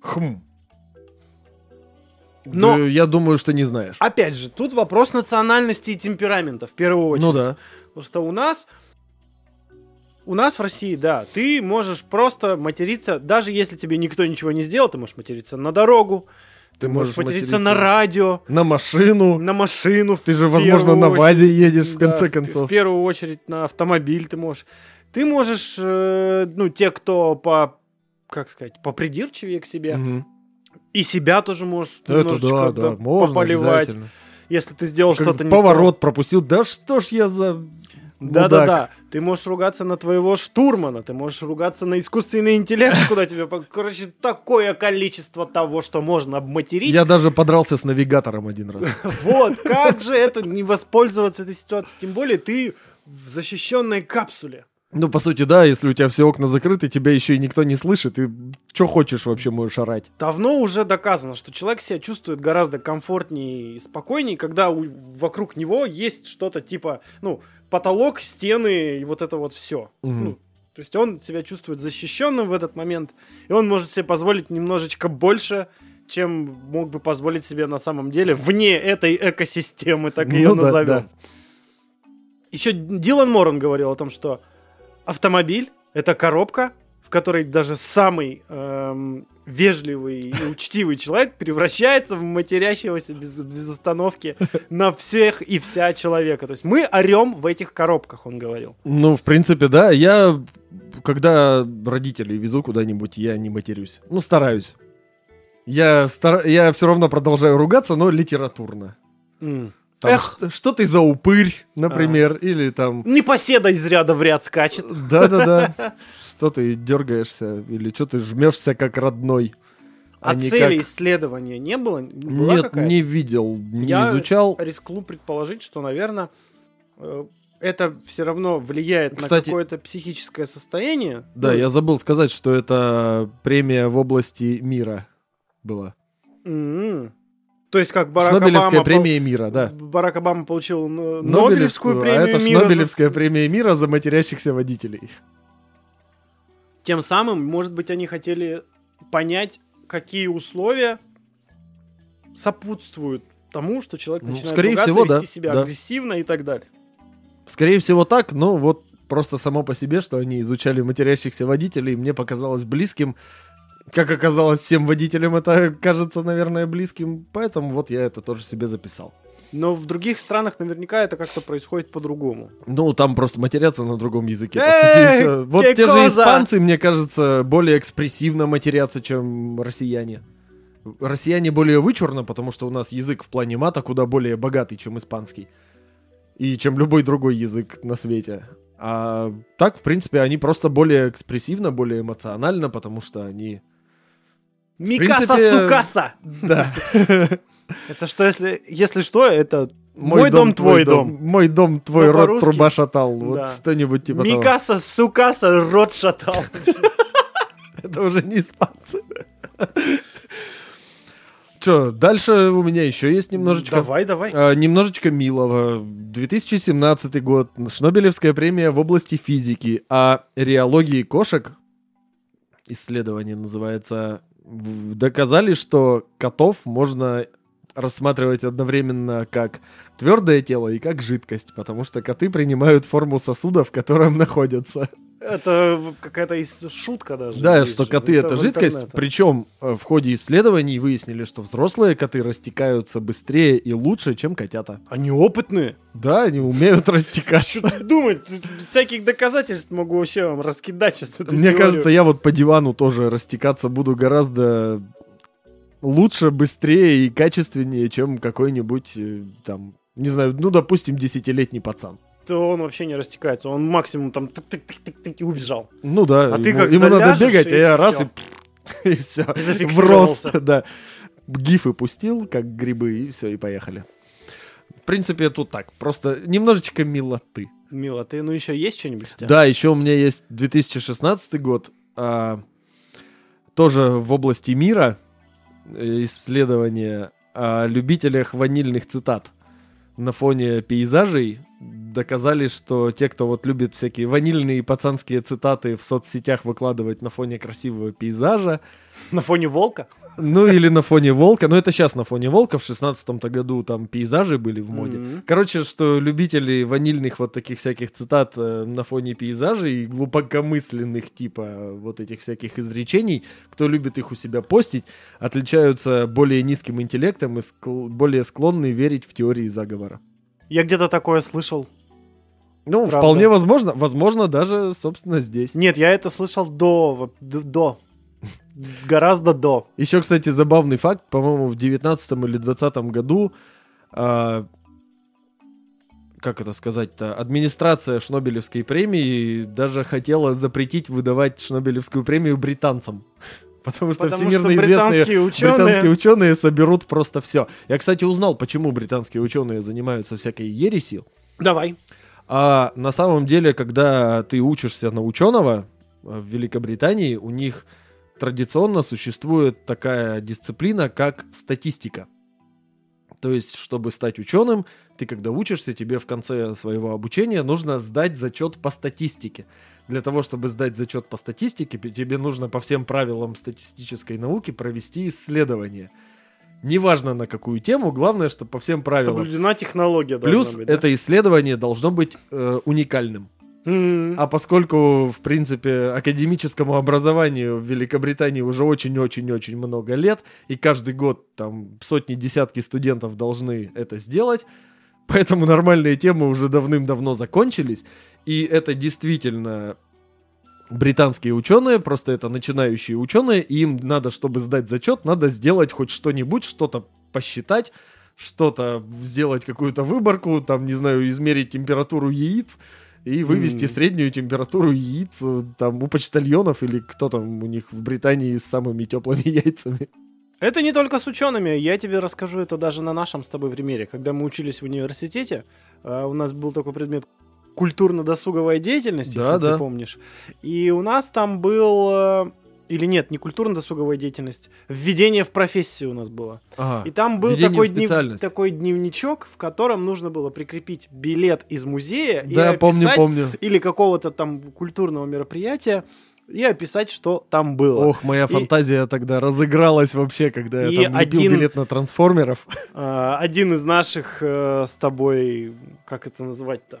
Хм. Но- Да, я думаю, что не знаешь. Опять же, тут вопрос национальности и темперамента в первую очередь. Ну да. Потому что у нас... У нас в России, да, ты можешь просто материться, даже если тебе никто ничего не сделал, ты можешь материться на дорогу, ты, можешь, материться, на радио, на машину. на машину. Ты же, в возможно, на очередь. ВАЗе едешь, в Да, конце в- концов. В первую очередь на автомобиль ты можешь. Ты можешь, э, ну, те, кто по, как сказать, попридирчивее к себе, Мгм. И себя тоже можешь Это немножечко да, да, да, можно, пополивать, если ты сделал что-то не поворот пропустил. Да что ж я за Да, мудак? да, да. Ты можешь ругаться на твоего штурмана, ты можешь ругаться на искусственный интеллект, [LAUGHS] куда тебе... Короче, такое количество того, что можно обматерить. Я даже подрался с навигатором один раз. [LAUGHS] Вот, как же это не воспользоваться этой ситуацией? Тем более ты в защищенной капсуле. Ну, по сути, да, если у тебя все окна закрыты, тебя еще и никто не слышит, и что хочешь вообще можешь орать. Давно уже доказано, что человек себя чувствует гораздо комфортнее и спокойнее, когда у- вокруг него есть что-то типа, ну, потолок, стены и вот это вот все. Мгм. Ну, то есть он себя чувствует защищенным в этот момент, и он может себе позволить немножечко больше, чем мог бы позволить себе на самом деле вне этой экосистемы, так ее Ну да, назовем. да. Еще Дилан Моран говорил о том, что автомобиль это коробка, в которой даже самый эм, вежливый и [LAUGHS] учтивый человек превращается в матерящегося без, без остановки на всех и вся человека. То есть мы орем в этих коробках, он говорил. Ну, в принципе, да. Я, когда родителей везу куда-нибудь, я не матерюсь. Ну, стараюсь. Я, стар... я все равно продолжаю ругаться, но литературно. Там, Эх. «Что- ты за упырь, например, или там... Непоседа из ряда в ряд скачет. Да-да-да. [LAUGHS] Что ты дергаешься, или что ты жмешься как родной. А, не цели как- исследования не было? Была Нет, какая-то? не видел, не Я изучал. рискну предположить, что, наверное, это все равно влияет Кстати- на какое-то психическое состояние. Да, Ну, я забыл сказать, что это премия в области мира была. м-м. То есть как Барак Шнобелевская Обама... премия мира, да. Барак Обама получил ну, Нобелевскую премию а это мира. за- Шнобелевская премия мира за матерящихся водителей. Тем самым, может быть, они хотели понять, какие условия сопутствуют тому, что человек Ну, начинает скорее ругаться, всего, вести да, себя да. агрессивно и так далее. Скорее всего так, но вот просто само по себе, что они изучали матерящихся водителей, мне показалось близким. Как оказалось, всем водителям это кажется, наверное, близким, поэтому вот я это тоже себе записал. Но в других странах наверняка это как-то происходит по-другому. Ну, там просто матерятся на другом языке, Эй. Вот те же испанцы, мне кажется, более экспрессивно матерятся, чем россияне. Россияне более вычурно, потому что у нас язык в плане мата куда более богатый, чем испанский. И чем любой другой язык на свете. А так, в принципе, они просто более экспрессивно, более эмоционально, потому что они... Микаса принципе, сукаса! Да. Это что, если, если что, это мой, дом, твой дом. Мой дом, твой Но рот, по-русски- труба шатал. Вот Да. что-нибудь типа того. Микаса сукаса рот шатал. [LAUGHS] Это уже не испанцы. [LAUGHS] Че, дальше у меня еще есть немножечко. Давай, давай. А, немножечко милого. 2017 год. Шнобелевская премия в области физики. О реологии кошек. Исследование называется. Доказали, что котов можно рассматривать одновременно как твердое тело и как жидкость, потому что коты принимают форму сосуда, в котором находятся. Это какая-то шутка даже. Да, что коты это жидкость. Причем э, в ходе исследований выяснили, что взрослые коты растекаются быстрее и лучше, чем котята. Они опытные. Да, они умеют растекаться. Что ты думать? Всяких доказательств могу вообще вам раскидать сейчас Мне кажется, я вот по дивану тоже растекаться буду гораздо лучше, быстрее и качественнее, чем какой-нибудь э, там, не знаю, ну, допустим, десятилетний пацан. То он вообще не растекается. Он максимум там тык-тык-тык-тык и убежал. Ну да, А ты как ему надо бегать, а я раз и, [LAUGHS] и все. И зафиксировался. В рост, да. Гифы пустил, как грибы, и все, и поехали. В принципе, тут так, просто немножечко милоты. Мила, ты ну еще есть что-нибудь? Да, еще у меня есть 2016 год, а, тоже в области мира исследование о любителях ванильных цитат на фоне пейзажей доказали, что те, кто вот любит всякие ванильные пацанские цитаты в соцсетях выкладывать на фоне красивого пейзажа, На фоне волка? ну или на фоне волка, ну это сейчас на фоне волка, в шестнадцатом-то году там пейзажи были в моде. Мгм. Короче, что любители ванильных вот таких всяких цитат э, на фоне пейзажей и глубокомысленных типа вот этих всяких изречений, кто любит их у себя постить, отличаются более низким интеллектом и скл- более склонны верить в теории заговора. Я где-то такое слышал. Ну, Правда. вполне возможно, возможно, даже, собственно, здесь. Нет, я это слышал до. До. Гораздо до. Еще, кстати, забавный факт, по-моему, в 19 или 20 году, а, как это сказать-то, администрация Шнобелевской премии даже хотела запретить выдавать Шнобелевскую премию британцам. [LAUGHS] Потому что Потому всемирно что известные британские ученые... британские ученые соберут просто все. Я, кстати, узнал, почему британские ученые занимаются всякой ересью. Давай. А на самом деле, когда ты учишься на ученого э, в Великобритании, у них традиционно существует такая дисциплина, как статистика. То есть, чтобы стать ученым, ты когда учишься, тебе в конце своего обучения нужно сдать зачет по статистике. Для того, чтобы сдать зачет по статистике, тебе нужно по всем правилам статистической науки провести исследование. Неважно на какую тему, главное, что по всем правилам. Соблюдена технология. Плюс быть, да? это исследование должно быть э, уникальным. А поскольку, в принципе, академическому образованию в Великобритании уже очень-очень-очень много лет, и каждый год там сотни, десятки студентов должны это сделать, поэтому нормальные темы уже давным-давно закончились, и это действительно британские ученые, просто это начинающие ученые, и им надо, чтобы сдать зачет, надо сделать хоть что-нибудь, что-то посчитать, что-то сделать какую-то выборку, там, не знаю, измерить температуру яиц, и вывести М. среднюю температуру яиц э, там у почтальонов или кто там у них в Британии с самыми теплыми [LAUGHS] яйцами. Это не только с учеными. Я тебе расскажу это даже на нашем с тобой примере. Когда мы учились в университете, э, у нас был такой предмет культурно-досуговая деятельность, Да, если да. ты помнишь. И у нас там был... э, Или нет, не культурно-досуговая деятельность, введение в профессию у нас было. Ага. И там был введение такой, днев- такой дневничок, в котором нужно было прикрепить билет из музея и Да, помню, описать- помню. или какого-то там культурного мероприятия и описать, что там было. Ох, моя фантазия тогда разыгралась вообще, когда И я там лепил один- билет на трансформеров. [LAUGHS] А, один из наших э, с тобой, как это назвать-то,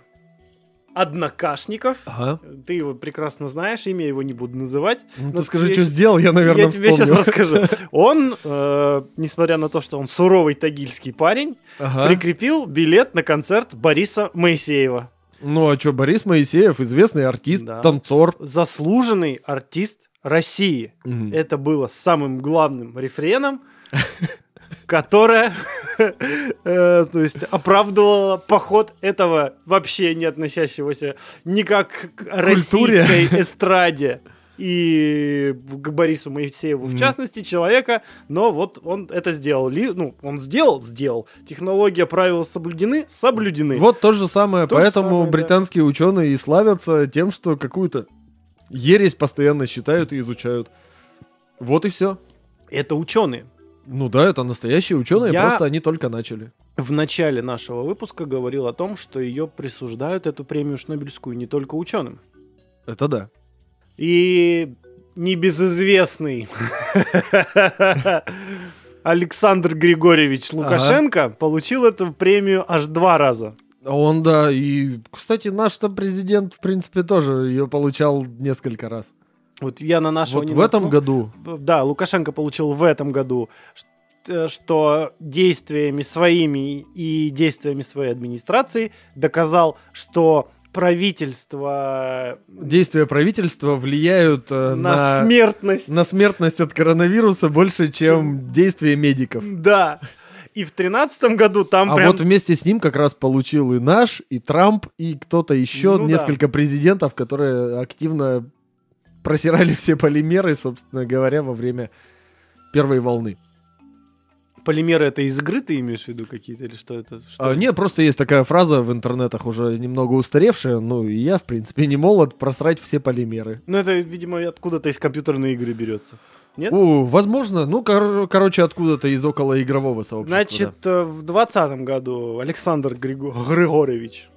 однокашников. Ага. Ты его прекрасно знаешь, имя его не буду называть. Ну, ты скажи, что сделал, я, наверное, Я тебе сейчас расскажу. Он, э, несмотря на то, что он суровый тагильский парень, Ага. прикрепил билет на концерт Бориса Моисеева. Ну, а что, Борис Моисеев, известный артист, Да. танцор. Заслуженный артист России. Это было самым главным рефреном, [LAUGHS] которое, [LAUGHS] э, то есть, оправдывало поход этого вообще не относящегося никак к российской [LAUGHS] эстраде и к Борису Моисееву, в частности, человека, но вот он это сделал. Ли- Ну, он сделал, сделал. Технология, правила соблюдены, соблюдены. Вот то же самое, То же поэтому самое, да. британские ученые и славятся тем, что какую-то ересь постоянно считают и изучают. Вот и все. Это ученые. Ну да, это настоящие ученые, Я- просто они только начали. в начале нашего выпуска говорил о том, что ее присуждают, эту премию Шнобелевскую, не только ученым. Это да. И небезызвестный [LAUGHS] Александр Григорьевич Лукашенко получил эту премию аж два раза. Он, да, и, кстати, наш-то президент, в принципе, тоже ее получал несколько раз. Вот я на нашего Вот не в этом году. Да, Лукашенко получил в этом году, э, что действиями своими и действиями своей администрации доказал, что правительство Действия правительства влияют э, на, на, смертность. на смертность от коронавируса больше, чем действия медиков. Да. И в тринадцатом году там А прям... вот вместе с ним как раз получил и наш, и Трамп, и кто-то еще, Ну да. несколько президентов, которые активно просирали [LAUGHS] все полимеры, собственно говоря, во время первой волны. Полимеры это из игры ты имеешь в виду какие-то или что это? Что? А, не, просто есть такая фраза в интернетах уже немного устаревшая, ну и я, в принципе, не молод просрать все полимеры. Ну это, видимо, откуда-то из компьютерной игры берется. Нет? О, возможно, ну, кор- короче, откуда-то из околоигрового сообщества. Значит, э, в двадцатом году Александр Григо- Григорьевич.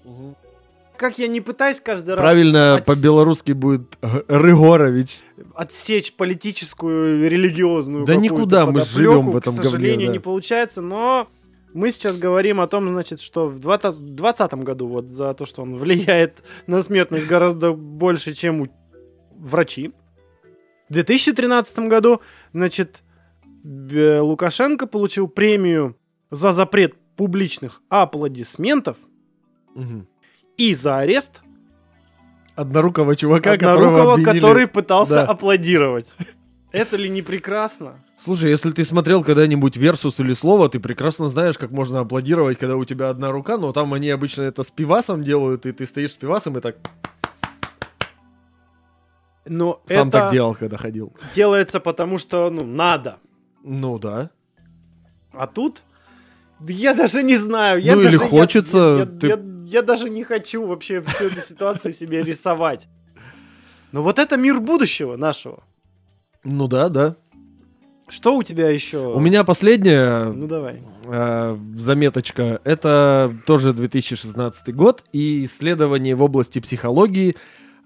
Как я не пытаюсь каждый раз Правильно от- по-белорусски будет Рыгорович. отсечь политическую, религиозную Да никуда, мы живем в этом К говне, сожалению, да. не получается, но мы сейчас говорим о том, значит, что в 2020 году вот за то, что он влияет [LAUGHS] на смертность гораздо больше, чем у- врачи. В 2013 году, значит, Лукашенко получил премию за запрет публичных аплодисментов Мгм. И за арест Однорукого чувака, однорукого, который пытался Да. аплодировать. Это ли не прекрасно? Слушай, если ты смотрел когда-нибудь Версус или Слово, ты прекрасно знаешь, как можно аплодировать, когда у тебя одна рука, но там они обычно это с пивасом делают, и ты стоишь с пивасом и так Но сам это так делал, когда ходил. делается потому, что ну, надо. Ну да. А тут я даже не знаю. Я Ну, или даже- я- хочется, Я, я- ты- я я даже не хочу вообще всю эту ситуацию себе рисовать. Но вот это мир будущего нашего. Ну да, да. Что у тебя еще? У меня последняя Ну давай. э, заметочка. Это тоже 2016 год, и исследования в области психологии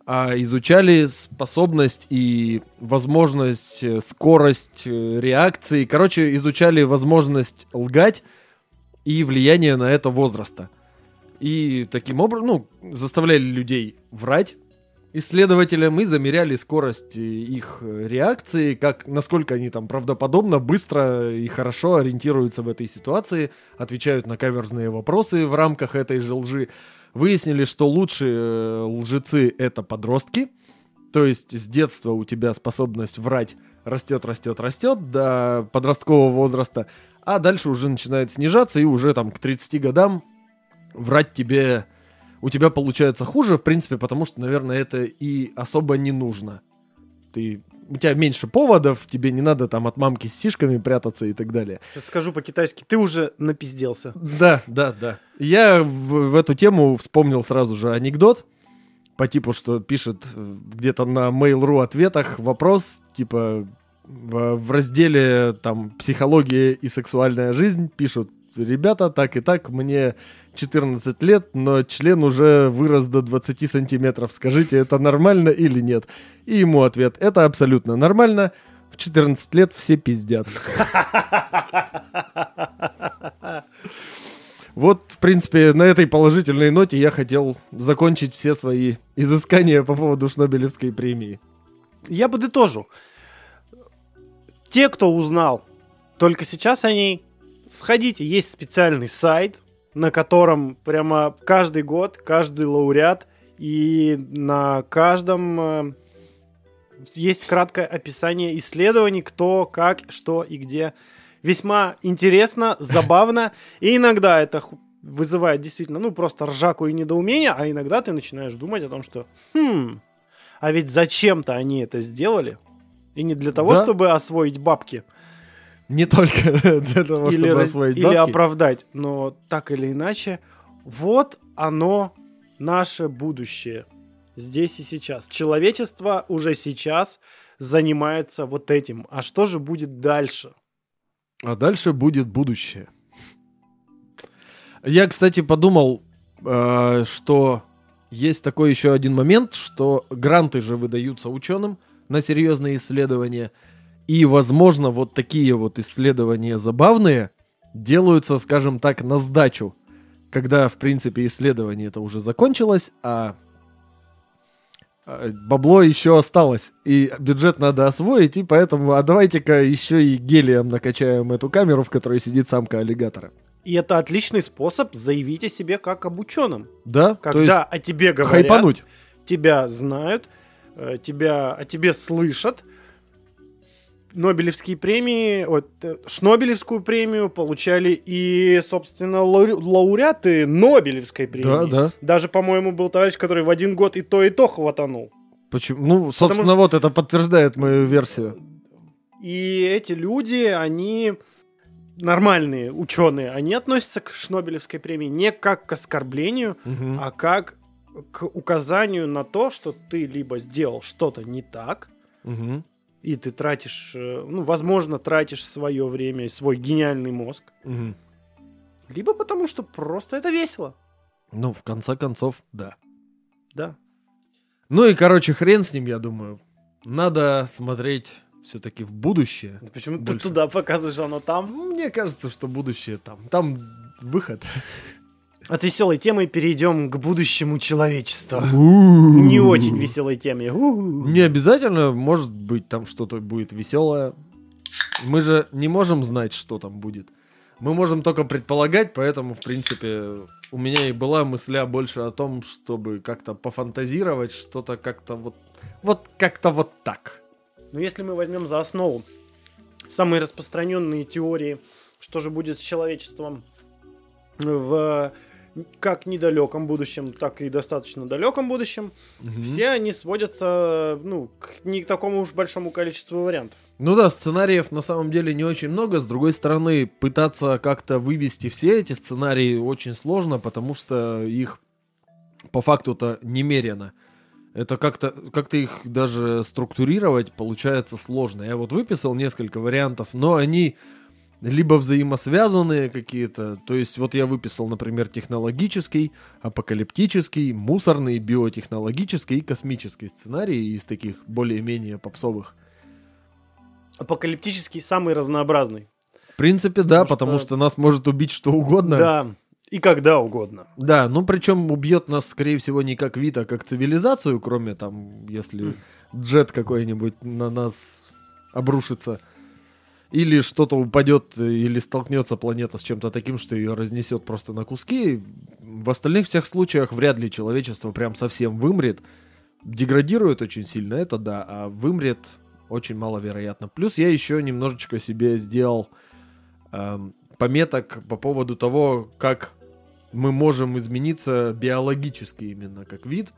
а, изучали способность и возможность, э, скорость э, реакции. Короче, изучали возможность лгать и влияние на это возраста. И таким образом, ну, заставляли людей врать исследователям и замеряли скорость э, их э, реакции, как насколько они там правдоподобно, быстро и хорошо ориентируются в этой ситуации, отвечают на каверзные вопросы в рамках этой же лжи. Выяснили, что лучшие э, лжецы это подростки, то есть с детства у тебя способность врать растет, растет, растет до подросткового возраста, а дальше уже начинает снижаться, и уже там к 30 годам врать тебе у тебя получается хуже, в принципе, потому что, наверное, это и особо не нужно. Ты, у тебя меньше поводов, тебе не надо там от мамки с сишками прятаться и так далее. Сейчас скажу по-китайски. Ты уже напизделся. Да, да, да. Я в, в эту тему вспомнил сразу же анекдот по типу, что пишет э, где-то на Mail.ru ответах вопрос, типа в, в разделе там психология и сексуальная жизнь пишут ребята, так и так, мне 14 лет, но член уже вырос до 20 сантиметров. Скажите, это нормально или нет? И ему ответ, это абсолютно нормально. В 14 лет все пиздят. [LAUGHS] Вот, в принципе, на этой положительной ноте я хотел закончить все свои изыскания по поводу Шнобелевской премии. Я подытожу. Те, кто узнал только сейчас о ней, сходите, есть специальный сайт, на котором прямо каждый год, каждый лауреат, и на каждом э, есть краткое описание исследований, кто, как, что и где. Весьма интересно, [LAUGHS] забавно, и иногда это вызывает действительно, ну, просто ржаку и недоумение, а иногда ты начинаешь думать о том, что, хм, а ведь зачем-то они это сделали, и не для того, Да. чтобы освоить бабки, Не только [LAUGHS] для того, или, чтобы раз- освоить или бабки. оправдать, но так или иначе, вот оно наше будущее здесь и сейчас. Человечество уже сейчас занимается вот этим. А что же будет дальше? А дальше будет будущее. Я, кстати, подумал, э, что есть такой еще один момент, что гранты же выдаются ученым на серьезные исследования. И, возможно, вот такие вот исследования забавные делаются, скажем так, на сдачу. Когда, в принципе, исследование это уже закончилось, а а, бабло еще осталось, и бюджет надо освоить, и поэтому, а давайте-ка еще и гелием накачаем эту камеру, в которой сидит самка аллигатора. И это отличный способ заявить о себе как об ученом. Да? Когда о тебе говорят, хайпануть. тебя знают, э, тебя, о тебе слышат. Нобелевские премии, вот, э, Шнобелевскую премию получали и, собственно, лауре- лауреаты Нобелевской премии. Да, да. Даже, по-моему, был товарищ, который в один год и то, и то хватанул. Почему? Ну, собственно, вот это подтверждает мою версию. И эти люди, они нормальные ученые, они относятся к Шнобелевской премии не как к оскорблению, Мгм. а как к указанию на то, что ты либо сделал что-то не так, Мгм. И ты тратишь, э, ну, возможно, тратишь свое время и свой гениальный мозг, Мгм. либо потому что просто это весело. Ну, в конце концов, да. Да. Ну и, короче, хрен с ним, я думаю. Надо смотреть все-таки в будущее. Почему ты Больше. туда показываешь, оно там? Мне кажется, что будущее там. Там выход. [LAUGHS] От веселой темы перейдем к будущему человечества. Не очень веселой теме. Не обязательно, может быть, там что-то будет веселое. Мы же не можем знать, что там будет. Мы можем только предполагать, поэтому, в принципе, у меня и была мысля больше о том, чтобы как-то пофантазировать, что-то как-то вот, вот как-то вот так. Но если мы возьмем за основу самые распространенные теории, что же будет с человечеством в как недалеком будущем, так и достаточно далеком будущем, все они сводятся ну, к не к такому уж большому количеству вариантов. Ну да, сценариев на самом деле не очень много. С другой стороны, пытаться как-то вывести все эти сценарии очень сложно, потому что их по факту-то немерено. Это как-то как их даже структурировать получается сложно. Я вот выписал несколько вариантов, но они либо взаимосвязанные какие-то. То есть вот я выписал, например, технологический, апокалиптический, мусорный, биотехнологический и космический сценарий из таких более-менее попсовых. Апокалиптический самый разнообразный. В принципе, да, потому, потому что... что нас может убить что угодно. Да, и когда угодно. Да, ну причем убьет нас, скорее всего, не как вид, а как цивилизацию, кроме там, если джет какой-нибудь на нас обрушится. Или что-то упадет, или столкнется планета с чем-то таким, что ее разнесет просто на куски. В остальных всех случаях вряд ли человечество прям совсем вымрет. Деградирует очень сильно, это да, а вымрет очень маловероятно. Плюс я еще немножечко себе сделал эм, пометок по поводу того, как мы можем измениться биологически именно как вид.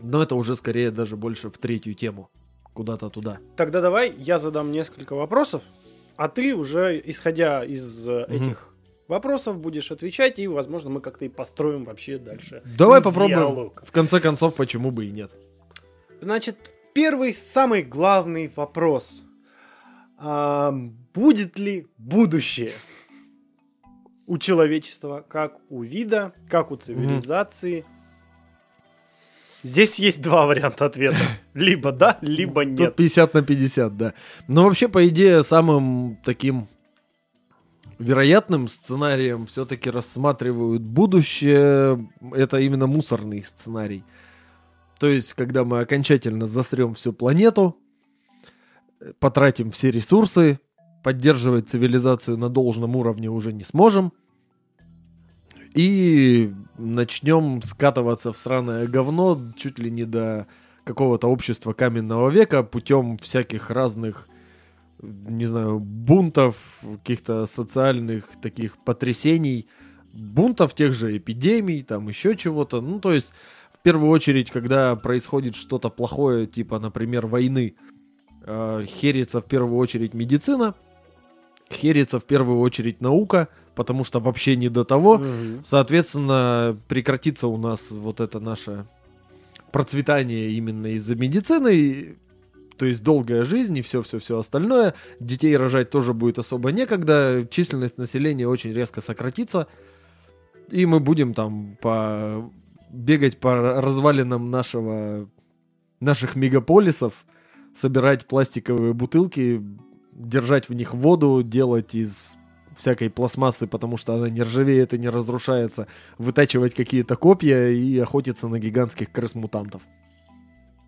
Но это уже скорее даже больше в третью тему. Куда-то туда. Тогда давай я задам несколько вопросов, а ты уже, исходя из угу. этих вопросов, будешь отвечать, и, возможно, мы как-то и построим вообще дальше. Давай диалог. попробуем. В конце концов, почему бы и нет. Значит, первый, самый главный вопрос. А, будет ли будущее? у человечества, как у вида, как у цивилизации. Mm-hmm. Здесь есть два варианта ответа. Либо да, либо нет. Тут 50 на 50, да. Но вообще, по идее, самым таким вероятным сценарием все-таки рассматривают будущее. Это именно мусорный сценарий. То есть, когда мы окончательно засрем всю планету, потратим все ресурсы, поддерживать цивилизацию на должном уровне уже не сможем. И начнем скатываться в сраное говно чуть ли не до какого-то общества каменного века путем всяких разных, не знаю, бунтов, каких-то социальных таких потрясений, бунтов тех же эпидемий, там еще чего-то. Ну, то есть, в первую очередь, когда происходит что-то плохое, типа, например, войны, э, херится в первую очередь медицина – херится в первую очередь наука, потому что вообще не до того. Угу. Соответственно, прекратится у нас вот это наше процветание именно из-за медицины, то есть долгая жизнь и все-все-все остальное. Детей рожать тоже будет особо некогда, численность населения очень резко сократится, и мы будем там по бегать по развалинам нашего наших мегаполисов, собирать пластиковые бутылки, держать в них воду, делать из всякой пластмассы, потому что она не ржавеет и не разрушается, вытачивать какие-то копья и охотиться на гигантских крыс-мутантов.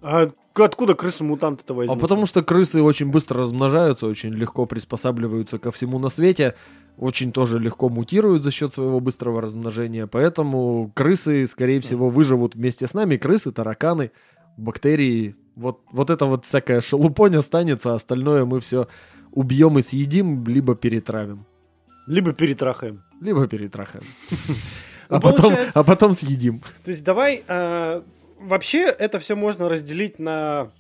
А откуда крысы-мутанты-то возьмут? А потому что крысы очень быстро размножаются, очень легко приспосабливаются ко всему на свете, очень тоже легко мутируют за счет своего быстрого размножения, поэтому крысы, скорее всего, выживут вместе с нами, крысы, тараканы, бактерии, вот, вот это вот всякая шелупонь останется, а остальное мы все убьем и съедим, либо перетравим. Либо перетрахаем. Либо перетрахаем. [LAUGHS] А потом, а потом съедим. То есть давай... Э, вообще это все можно разделить на...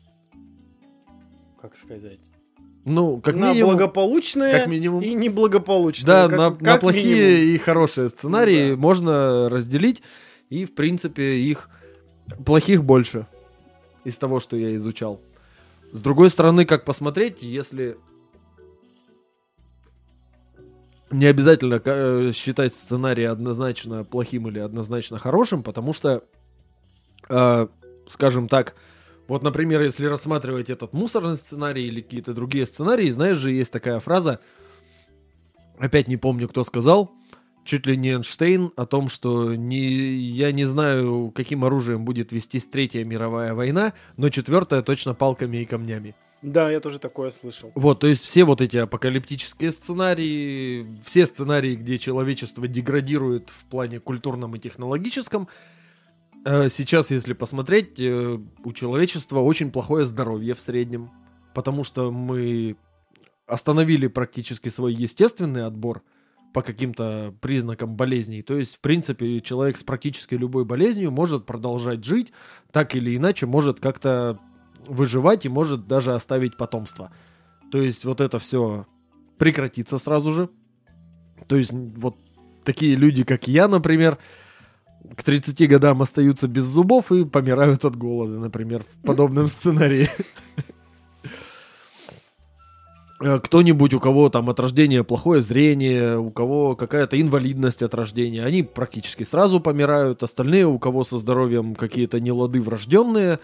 Как сказать? Ну, как на минимум, благополучные как минимум, и неблагополучные. Да, как, на, как на плохие минимум. и хорошие сценарии да. можно разделить, и, в принципе, их плохих больше из того, что я изучал. С другой стороны, как посмотреть, если не обязательно э, считать сценарий однозначно плохим или однозначно хорошим, потому что, э, скажем так, вот, например, если рассматривать этот мусорный сценарий или какие-то другие сценарии, знаешь же, есть такая фраза, опять не помню, кто сказал, чуть ли не Эйнштейн, о том, что не, я не знаю, каким оружием будет вестись Третья мировая война, но четвертая точно палками и камнями. Да, я тоже такое слышал. Вот, то есть все вот эти апокалиптические сценарии, все сценарии, где человечество деградирует в плане культурном и технологическом, э, сейчас, если посмотреть, э, у человечества очень плохое здоровье в среднем, потому что мы остановили практически свой естественный отбор по каким-то признакам болезней. То есть, в принципе, человек с практически любой болезнью может продолжать жить, так или иначе может как-то выживать и может даже оставить потомство. То есть вот это все прекратится сразу же. То есть вот такие люди, как я, например, к 30 годам остаются без зубов и помирают от голода, например, в подобном сценарии. Э, Кто-нибудь, у кого там от рождения плохое зрение, у кого какая-то инвалидность от рождения, они практически сразу помирают. Остальные, у кого со здоровьем какие-то нелады врожденные,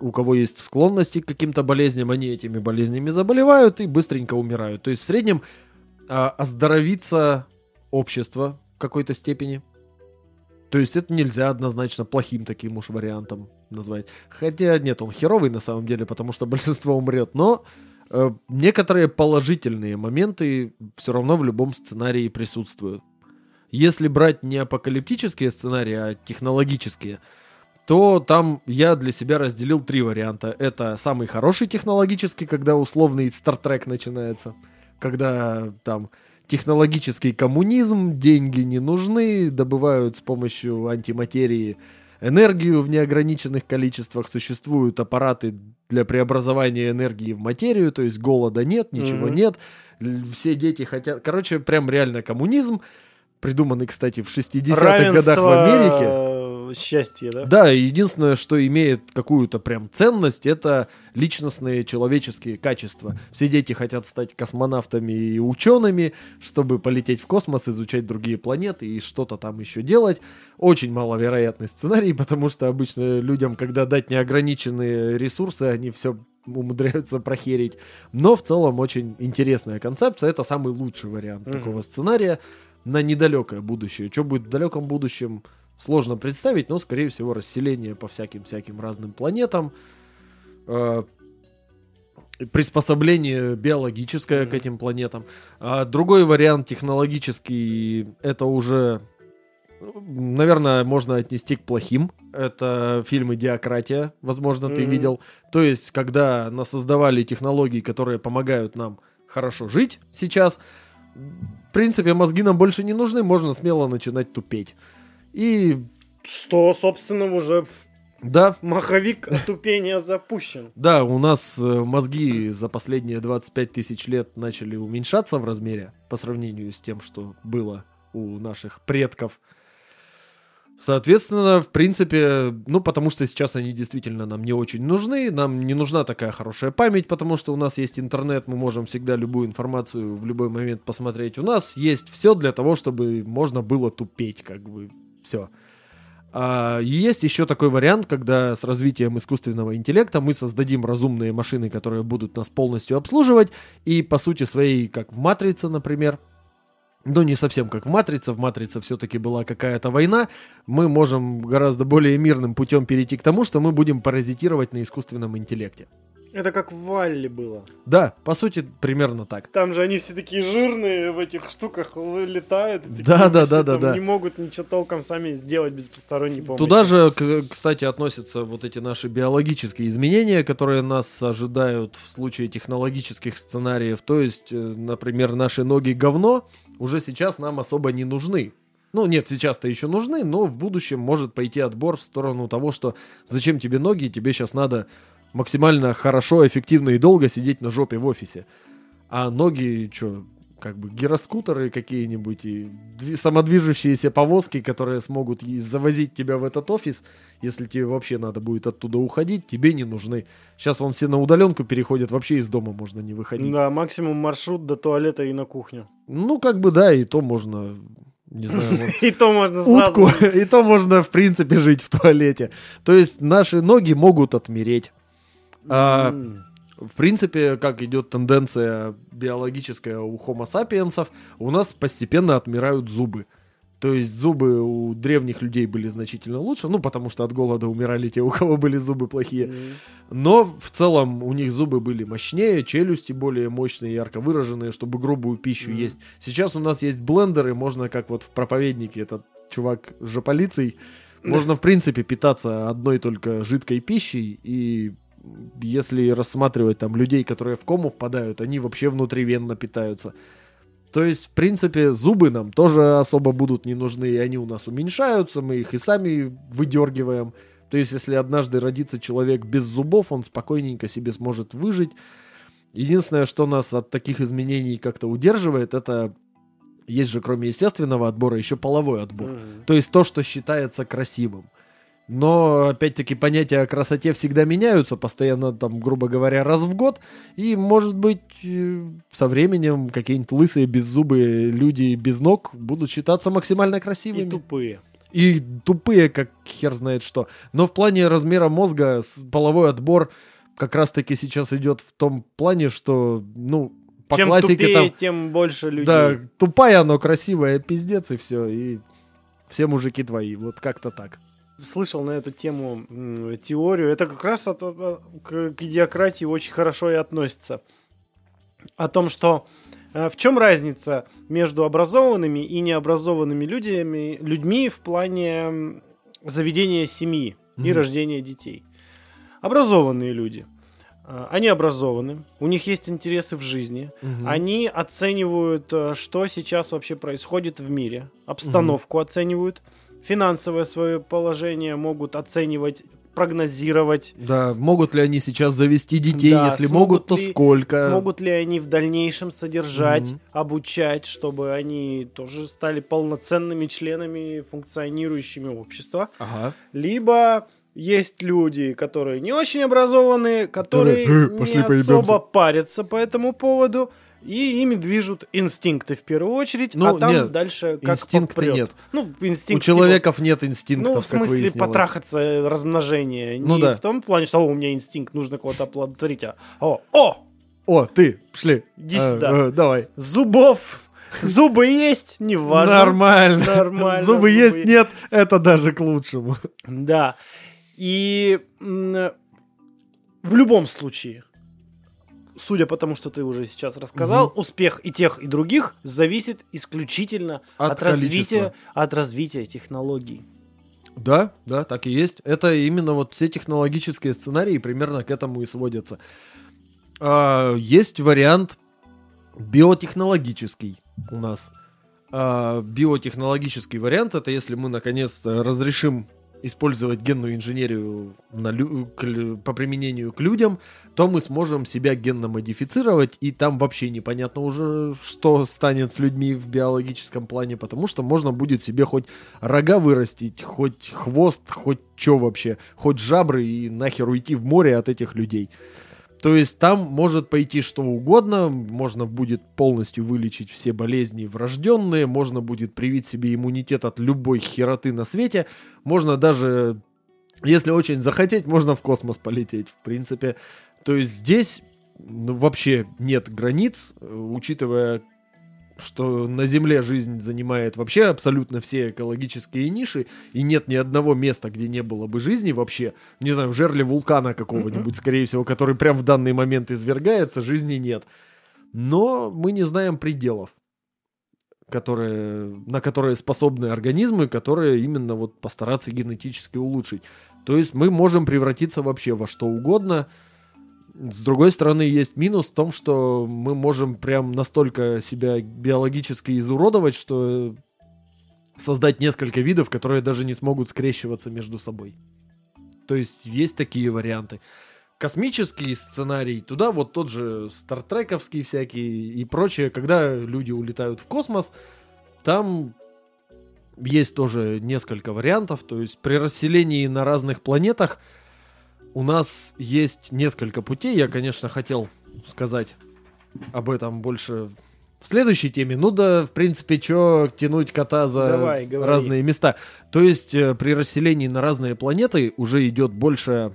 у кого есть склонности к каким-то болезням, они этими болезнями заболевают и быстренько умирают. То есть в среднем а, оздоровится общество в какой-то степени. То есть это нельзя однозначно плохим таким уж вариантом назвать. Хотя нет, он херовый на самом деле, потому что [LAUGHS] большинство умрет. Но э, некоторые положительные моменты все равно в любом сценарии присутствуют. Если брать не апокалиптические сценарии, а технологические, то там я для себя разделил три варианта. Это самый хороший технологический, когда условный Trek начинается. Когда там технологический коммунизм, деньги не нужны, добывают с помощью антиматерии энергию в неограниченных количествах, существуют аппараты для преобразования энергии в материю, то есть голода нет, ничего Мгм. нет, все дети хотят... Короче, прям реально коммунизм, придуманный, кстати, в 60-х годах в Америке. Счастье, да? Да, единственное, что имеет какую-то прям ценность, это личностные человеческие качества. Все дети хотят стать космонавтами и учеными, чтобы полететь в космос, изучать другие планеты и что-то там еще делать. Очень маловероятный сценарий, [LAUGHS] потому что обычно людям, когда дать неограниченные ресурсы, они все умудряются прохерить. Но в целом очень интересная концепция. Это самый лучший вариант Мгм. такого сценария на недалекое будущее. Что будет в далеком будущем, сложно представить, но, скорее всего, расселение по всяким-всяким разным планетам, э, приспособление биологическое к Мгм. этим планетам. А другой вариант технологический, это уже, наверное, можно отнести к плохим. Это фильм «Идиократия», возможно, ты Мгм. видел. То есть, когда нас создавали технологии, которые помогают нам хорошо жить сейчас, в принципе, мозги нам больше не нужны, можно смело начинать тупеть. И Что, собственно, уже да, маховик тупения запущен. да, у нас э, мозги за последние 25 тысяч лет начали уменьшаться в размере по сравнению с тем, что было у наших предков. Соответственно, в принципе, ну, потому что сейчас они действительно нам не очень нужны, нам не нужна такая хорошая память, потому что у нас есть интернет, мы можем всегда любую информацию в любой момент посмотреть. У нас есть все для того, чтобы можно было тупеть, как бы, все. А, есть еще такой вариант, когда с развитием искусственного интеллекта мы создадим разумные машины, которые будут нас полностью обслуживать, и по сути своей, как в «Матрице», например, ну, не совсем как в «Матрице», в «Матрице» все-таки была какая-то война, мы можем гораздо более мирным путем перейти к тому, что мы будем паразитировать на искусственном интеллекте. Это как в Валле было. Да, по сути, примерно так. Там же они все такие жирные в этих штуках такие Да, да, да, да, да. Не могут ничего толком сами сделать без посторонней помощи. Туда же, кстати, относятся вот эти наши биологические изменения, которые нас ожидают в случае технологических сценариев. То есть, э, например, наши ноги говно уже сейчас нам особо не нужны. Ну, нет, сейчас-то еще нужны, но в будущем может пойти отбор в сторону того, что зачем тебе ноги, тебе сейчас надо максимально хорошо, эффективно и долго сидеть на жопе в офисе. А ноги, что, как бы гироскутеры какие-нибудь и дви- самодвижущиеся повозки, которые смогут завозить тебя в этот офис, если тебе вообще надо будет оттуда уходить, тебе не нужны. Сейчас вон все на удаленку переходят, вообще из дома можно не выходить. Да, максимум маршрут до туалета и на кухню. Ну, как бы да, и то можно, не знаю, вот [LAUGHS] И то можно сразу. утку, [LAUGHS] и то можно, в принципе, жить в туалете. То есть наши ноги могут отмереть. А. В принципе, как идет тенденция биологическая у Homo sapiens, у нас постепенно отмирают зубы. То есть зубы у древних людей были значительно лучше, ну, потому что от голода умирали те, у кого были зубы плохие. М. Но в целом у них зубы были мощнее, челюсти более мощные, ярко выраженные, чтобы грубую пищу Мгм. есть. Сейчас у нас есть блендеры, можно, как вот в проповеднике этот чувак жополицей, можно, в принципе, питаться одной только жидкой пищей, и если рассматривать там людей, которые в кому впадают, они вообще внутривенно питаются. То есть, в принципе, зубы нам тоже особо будут не нужны, и они у нас уменьшаются, мы их и сами выдергиваем. То есть, если однажды родится человек без зубов, он спокойненько себе сможет выжить. Единственное, что нас от таких изменений как-то удерживает, это есть же кроме естественного отбора еще половой отбор. Мгм. То есть то, что считается красивым. Но, опять-таки, понятия о красоте всегда меняются, постоянно, там, грубо говоря, раз в год. И, может быть, э, со временем какие-нибудь лысые, беззубые люди без ног будут считаться максимально красивыми. И тупые. И тупые, как хер знает что. Но в плане размера мозга половой отбор как раз-таки сейчас идет в том плане, что, ну, по Чем классике тупее, там... тем больше людей. Да, тупая, но красивая, пиздец, и все. И все мужики твои. Вот как-то так. Слышал на эту тему теорию. Это как раз от- к, к идиократии очень хорошо и относится. О том, что э, в чем разница между образованными и необразованными людьми, людьми в плане заведения семьи и Мгм. рождения детей. Образованные люди. э, Они образованы, у них есть интересы в жизни, Мгм. Они оценивают, э, что сейчас вообще происходит в мире, обстановку оценивают, финансовое свое положение могут оценивать, прогнозировать. Да, могут ли они сейчас завести детей? Да, Если могут, то ли- сколько? Смогут ли они в дальнейшем содержать, Мгм. обучать, чтобы они тоже стали полноценными членами функционирующими общества. Ага. Либо есть люди, которые не очень образованные, которые Которые, «Э, не поебемся». особо парятся по этому поводу, и ими движут инстинкты в первую очередь, Ну, а там нет, дальше как Инстинкта попрет. нет. Ну, У инстинкт человеков нет типа, инстинктов, ну, в смысле, выяснилось. потрахаться, э, размножение. Ну не да. в том плане, что «О, у меня инстинкт, нужно кого-то оплодотворить, а о, о, О, ты, шли. Иди сюда. а, давай. зубов, зубы есть, неважно. Нормально. Нормально, Зубы зубы есть, есть. нет, это даже к лучшему. Да. И в любом случае, судя по тому, что ты уже сейчас рассказал, успех и тех, и других зависит исключительно от, От развития, от развития технологий. Да, да, так и есть. Это именно вот все технологические сценарии примерно к этому и сводятся. А, есть вариант биотехнологический у нас. А, биотехнологический вариант это если мы наконец разрешим использовать генную инженерию на лю- к по применению к людям, то мы сможем себя генно модифицировать, и там вообще непонятно уже, что станет с людьми в биологическом плане, потому что можно будет себе хоть рога вырастить, хоть хвост, хоть что вообще, хоть жабры и нахер уйти в море от этих людей. То есть там может пойти что угодно, можно будет полностью вылечить все болезни врожденные, можно будет привить себе иммунитет от любой хероты на свете, можно даже, если очень захотеть, можно в космос полететь, в принципе. То есть здесь ну, вообще нет границ, э, учитывая, что на Земле жизнь занимает вообще абсолютно все экологические ниши, и нет ни одного места, где не было бы жизни вообще. Не знаю, в жерле вулкана какого-нибудь, скорее всего, который прям в данный момент извергается, жизни нет. Но мы не знаем пределов, которые, на которые способны организмы, которые именно вот постараться генетически улучшить. То есть мы можем превратиться вообще во что угодно. С другой стороны, есть минус в том, что мы можем прям настолько себя биологически изуродовать, что создать несколько видов, которые даже не смогут скрещиваться между собой. То есть есть такие варианты. Космический сценарий, туда вот тот же стартрековский всякий и прочее, когда люди улетают в космос, там есть тоже несколько вариантов. То есть при расселении на разных планетах у нас есть несколько путей. Я, конечно, хотел сказать об этом больше в следующей теме. Ну да, в принципе, что тянуть кота за Давай, говори. разные места. То есть э, при расселении на разные планеты уже идет большая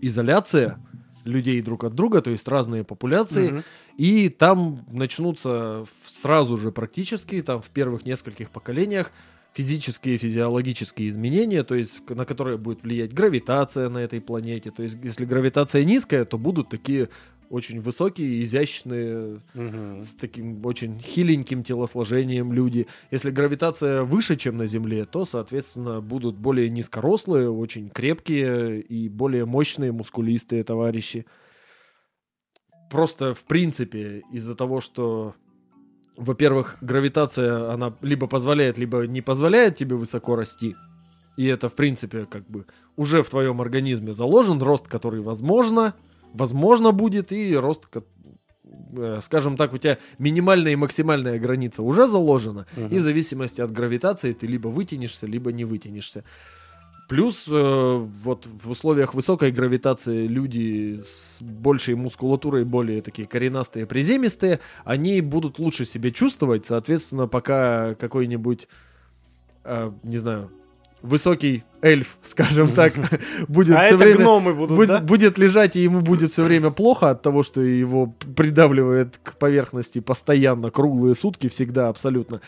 изоляция людей друг от друга, то есть разные популяции. Мгм. И там начнутся сразу же практически, там в первых нескольких поколениях, физические физиологические изменения, то есть на которые будет влиять гравитация на этой планете. То есть если гравитация низкая, то будут такие очень высокие, изящные, Мгм. с таким очень хиленьким телосложением люди. Если гравитация выше, чем на Земле, то, соответственно, будут более низкорослые, очень крепкие и более мощные, мускулистые товарищи. Просто, в принципе, из-за того, что, во-первых, гравитация, она либо позволяет, либо не позволяет тебе высоко расти, и это, в принципе, как бы уже в твоем организме заложен рост, который возможно, возможно будет, и рост, э, скажем так, у тебя минимальная и максимальная граница уже заложена, Мгм. и в зависимости от гравитации ты либо вытянешься, либо не вытянешься. Плюс э, вот в условиях высокой гравитации люди с большей мускулатурой, более такие коренастые, приземистые, они будут лучше себя чувствовать, соответственно, пока какой-нибудь, э, не знаю, высокий эльф, [LAUGHS] скажем так, будет А все это время... гномы будут, Будет, да? будет лежать, и ему будет все время плохо от того, что его придавливает к поверхности постоянно, круглые сутки, всегда, абсолютно.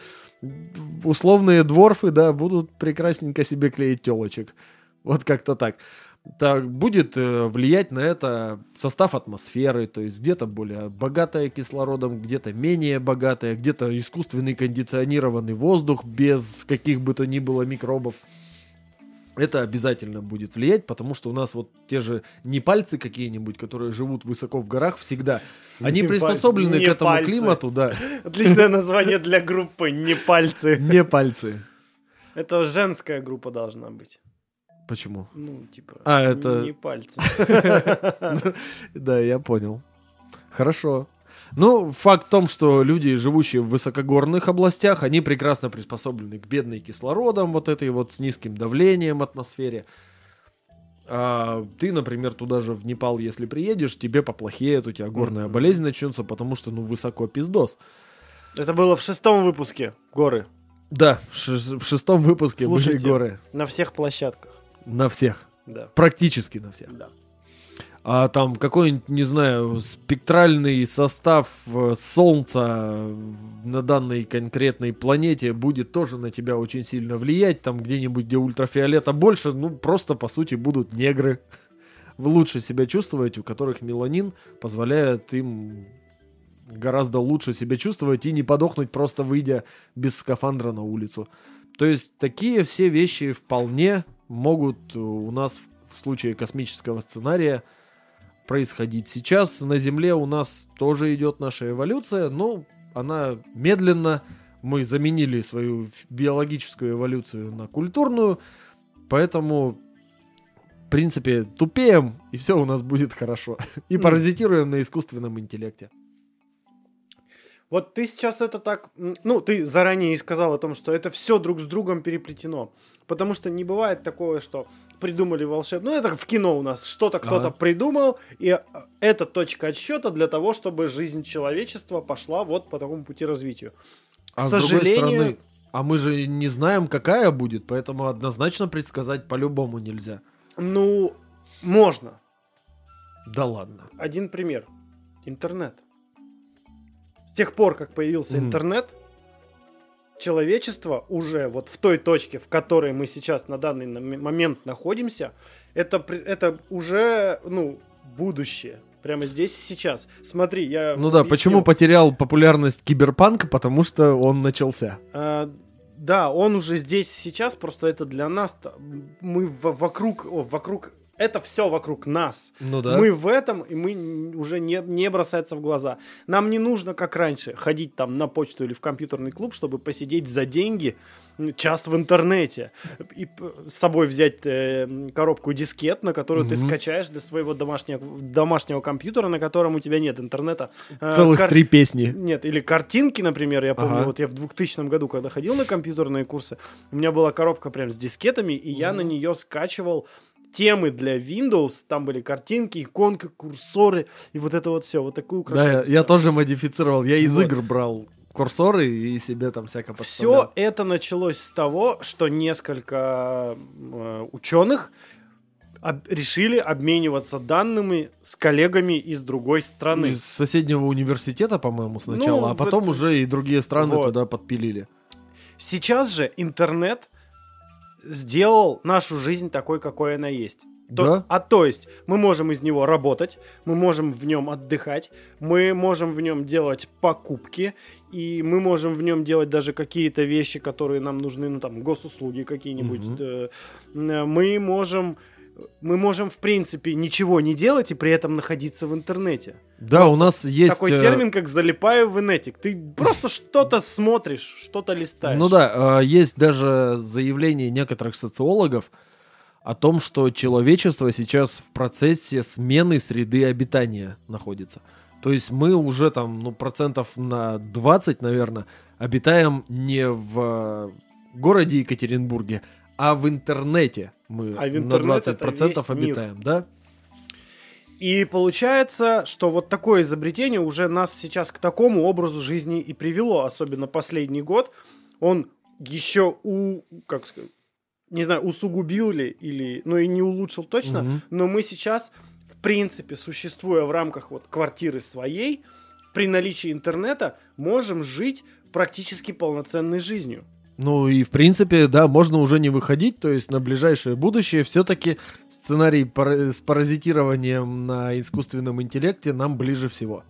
Условные дворфы, да, будут прекрасненько себе клеить телочек. Вот как-то так. Так, будет э, влиять на это состав атмосферы, то есть где-то более богатая кислородом, где-то менее богатая, где-то искусственный кондиционированный воздух без каких бы то ни было микробов. Это обязательно будет влиять, потому что у нас вот те же не пальцы какие-нибудь, которые живут высоко в горах всегда, они Не приспособлены не к этому пальцы. климату, да. Отличное название для группы «Не пальцы». [LAUGHS] Не пальцы. Это женская группа должна быть. Почему? Ну, типа, А, это- не пальцы. [LAUGHS] Да, я понял. Хорошо. Ну, факт в том, что люди, живущие в высокогорных областях, они прекрасно приспособлены к бедной кислородом, вот этой вот с низким давлением атмосфере. А ты, например, туда же в Непал, если приедешь, тебе поплохеет, у тебя горная Мгм. болезнь начнется, потому что, ну, высоко пиздос. Это было в шестом выпуске «Горы». Да, в шестом выпуске были Слушайте. горы. На всех площадках. На всех. Да. Практически на всех. Да. А там какой-нибудь, не знаю, спектральный состав э, Солнца на данной конкретной планете будет тоже на тебя очень сильно влиять. Там где-нибудь, где ультрафиолета больше, ну просто по сути будут негры. Лучше себя чувствовать, у которых меланин позволяет им гораздо лучше себя чувствовать и не подохнуть просто выйдя без скафандра на улицу. То есть такие все вещи вполне могут э, у нас в случае космического сценария происходить. Сейчас на Земле у нас тоже идет наша эволюция, но она медленно. Мы заменили свою биологическую эволюцию на культурную, поэтому, в принципе, тупеем, и все у нас будет хорошо. И паразитируем на искусственном интеллекте. Вот ты сейчас это так... Ну, ты заранее и сказал о том, что это все друг с другом переплетено. Потому что не бывает такое, что придумали волшебно. Ну, это в кино у нас. Что-то кто-то Ага. придумал, и э, это точка отсчета для того, чтобы жизнь человечества пошла вот по такому пути развитию. К А с другой сожалению, стороны, а мы же не знаем, какая будет, поэтому однозначно предсказать по-любому нельзя. ну, можно. Да ладно. Один пример. Интернет. С тех пор, как появился Мгм. интернет, человечество уже вот в той точке, в которой мы сейчас на данный момент находимся, это, это уже, ну, будущее. Прямо здесь и сейчас. Смотри, я Ну да, почему потерял популярность киберпанк? Потому что он начался. А, да, он уже здесь и сейчас, просто это для нас. Мы в- вокруг, о, вокруг, это все вокруг нас. Ну да. Мы в этом, и мы уже не, не бросается в глаза. Нам не нужно, как раньше, ходить там на почту или в компьютерный клуб, чтобы посидеть за деньги час в интернете. И с собой взять э, коробку дискет, на которую ты Мгм. скачаешь для своего домашнего, домашнего компьютера, на котором у тебя нет интернета. Э, Целых кар- три песни. нет, или картинки, например, я помню, Ага. вот я в 2000 году, когда ходил на компьютерные курсы, у меня была коробка прям с дискетами, и я на нее скачивал темы для Windows, там были картинки, иконки, курсоры, и вот это вот все, вот такую Да, я, я тоже модифицировал. Я из Вот. игр брал курсоры и себе там всяко Все подставлял. это началось с того, что несколько э, ученых об- решили обмениваться данными с коллегами из другой страны. Из соседнего университета, по-моему, сначала, Ну, а потом вот- уже и другие страны Вот. туда подпилили. Сейчас же интернет сделал нашу жизнь такой, какой она есть. То- Да? А то есть мы можем из него работать, мы можем в нем отдыхать, мы можем в нем делать покупки, и мы можем в нем делать даже какие-то вещи, которые нам нужны, ну там госуслуги какие-нибудь. Э, Мы можем, мы можем в принципе ничего не делать и при этом находиться в интернете. Да, Просто у нас есть... Такой э, термин, как залипаю в инетик. Ты просто что-то смотришь, что-то листаешь. Ну да, э, есть даже заявление некоторых социологов о том, что человечество сейчас в процессе смены среды обитания находится. То есть мы уже там, ну, процентов на 20, наверное, обитаем не в городе Екатеринбурге, а в интернете мы А в на интернет это 20% весь мир. обитаем, да? И получается, что вот такое изобретение уже нас сейчас к такому образу жизни и привело, особенно последний год. Он еще у, как сказать, не знаю, усугубил ли или, ну и не улучшил точно, Мгм. но мы сейчас, в принципе, существуя в рамках вот квартиры своей, при наличии интернета, можем жить практически полноценной жизнью. Ну и в принципе, да, можно уже не выходить, то есть на ближайшее будущее все-таки сценарий пара- с паразитированием на искусственном интеллекте нам ближе всего.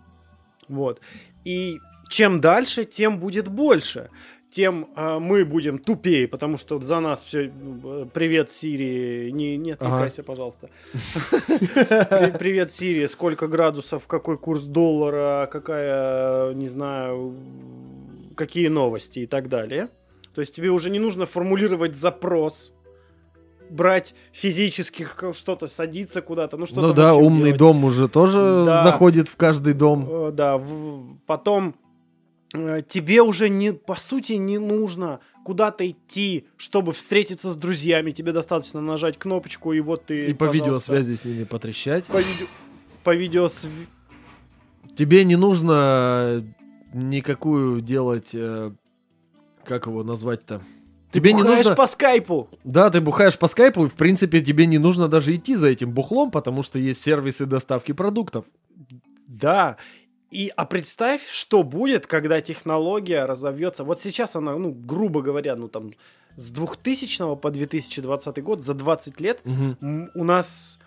Вот. И чем дальше, тем будет больше. Тем а, мы будем тупее, потому что за нас все. Привет, Сирии. Не, не отвлекайся, пожалуйста. При- Привет, Сирия. Сколько градусов, какой курс доллара, какая, не знаю, какие новости и так далее. То есть тебе уже не нужно формулировать запрос, брать физически что-то, садиться куда-то, ну что-то. ну да, умный делать. дом уже тоже Да. заходит в каждый дом. Э, Да, в- потом э, тебе уже не, по сути, не нужно куда-то идти, чтобы встретиться с друзьями. Тебе достаточно нажать кнопочку, и вот ты, И по видеосвязи с ними потрещать. По, видео, по видеосв- Тебе не нужно никакую делать, э, как его назвать-то? Ты Тебе не бухаешь нужно... по скайпу. Да, ты бухаешь по скайпу, и в принципе тебе не нужно даже идти за этим бухлом, потому что есть сервисы доставки продуктов. Да. И, а представь, что будет, когда технология разовьется. Вот сейчас она, ну, грубо говоря, ну там с 2000 по 2020 год, за 20 лет, м, у нас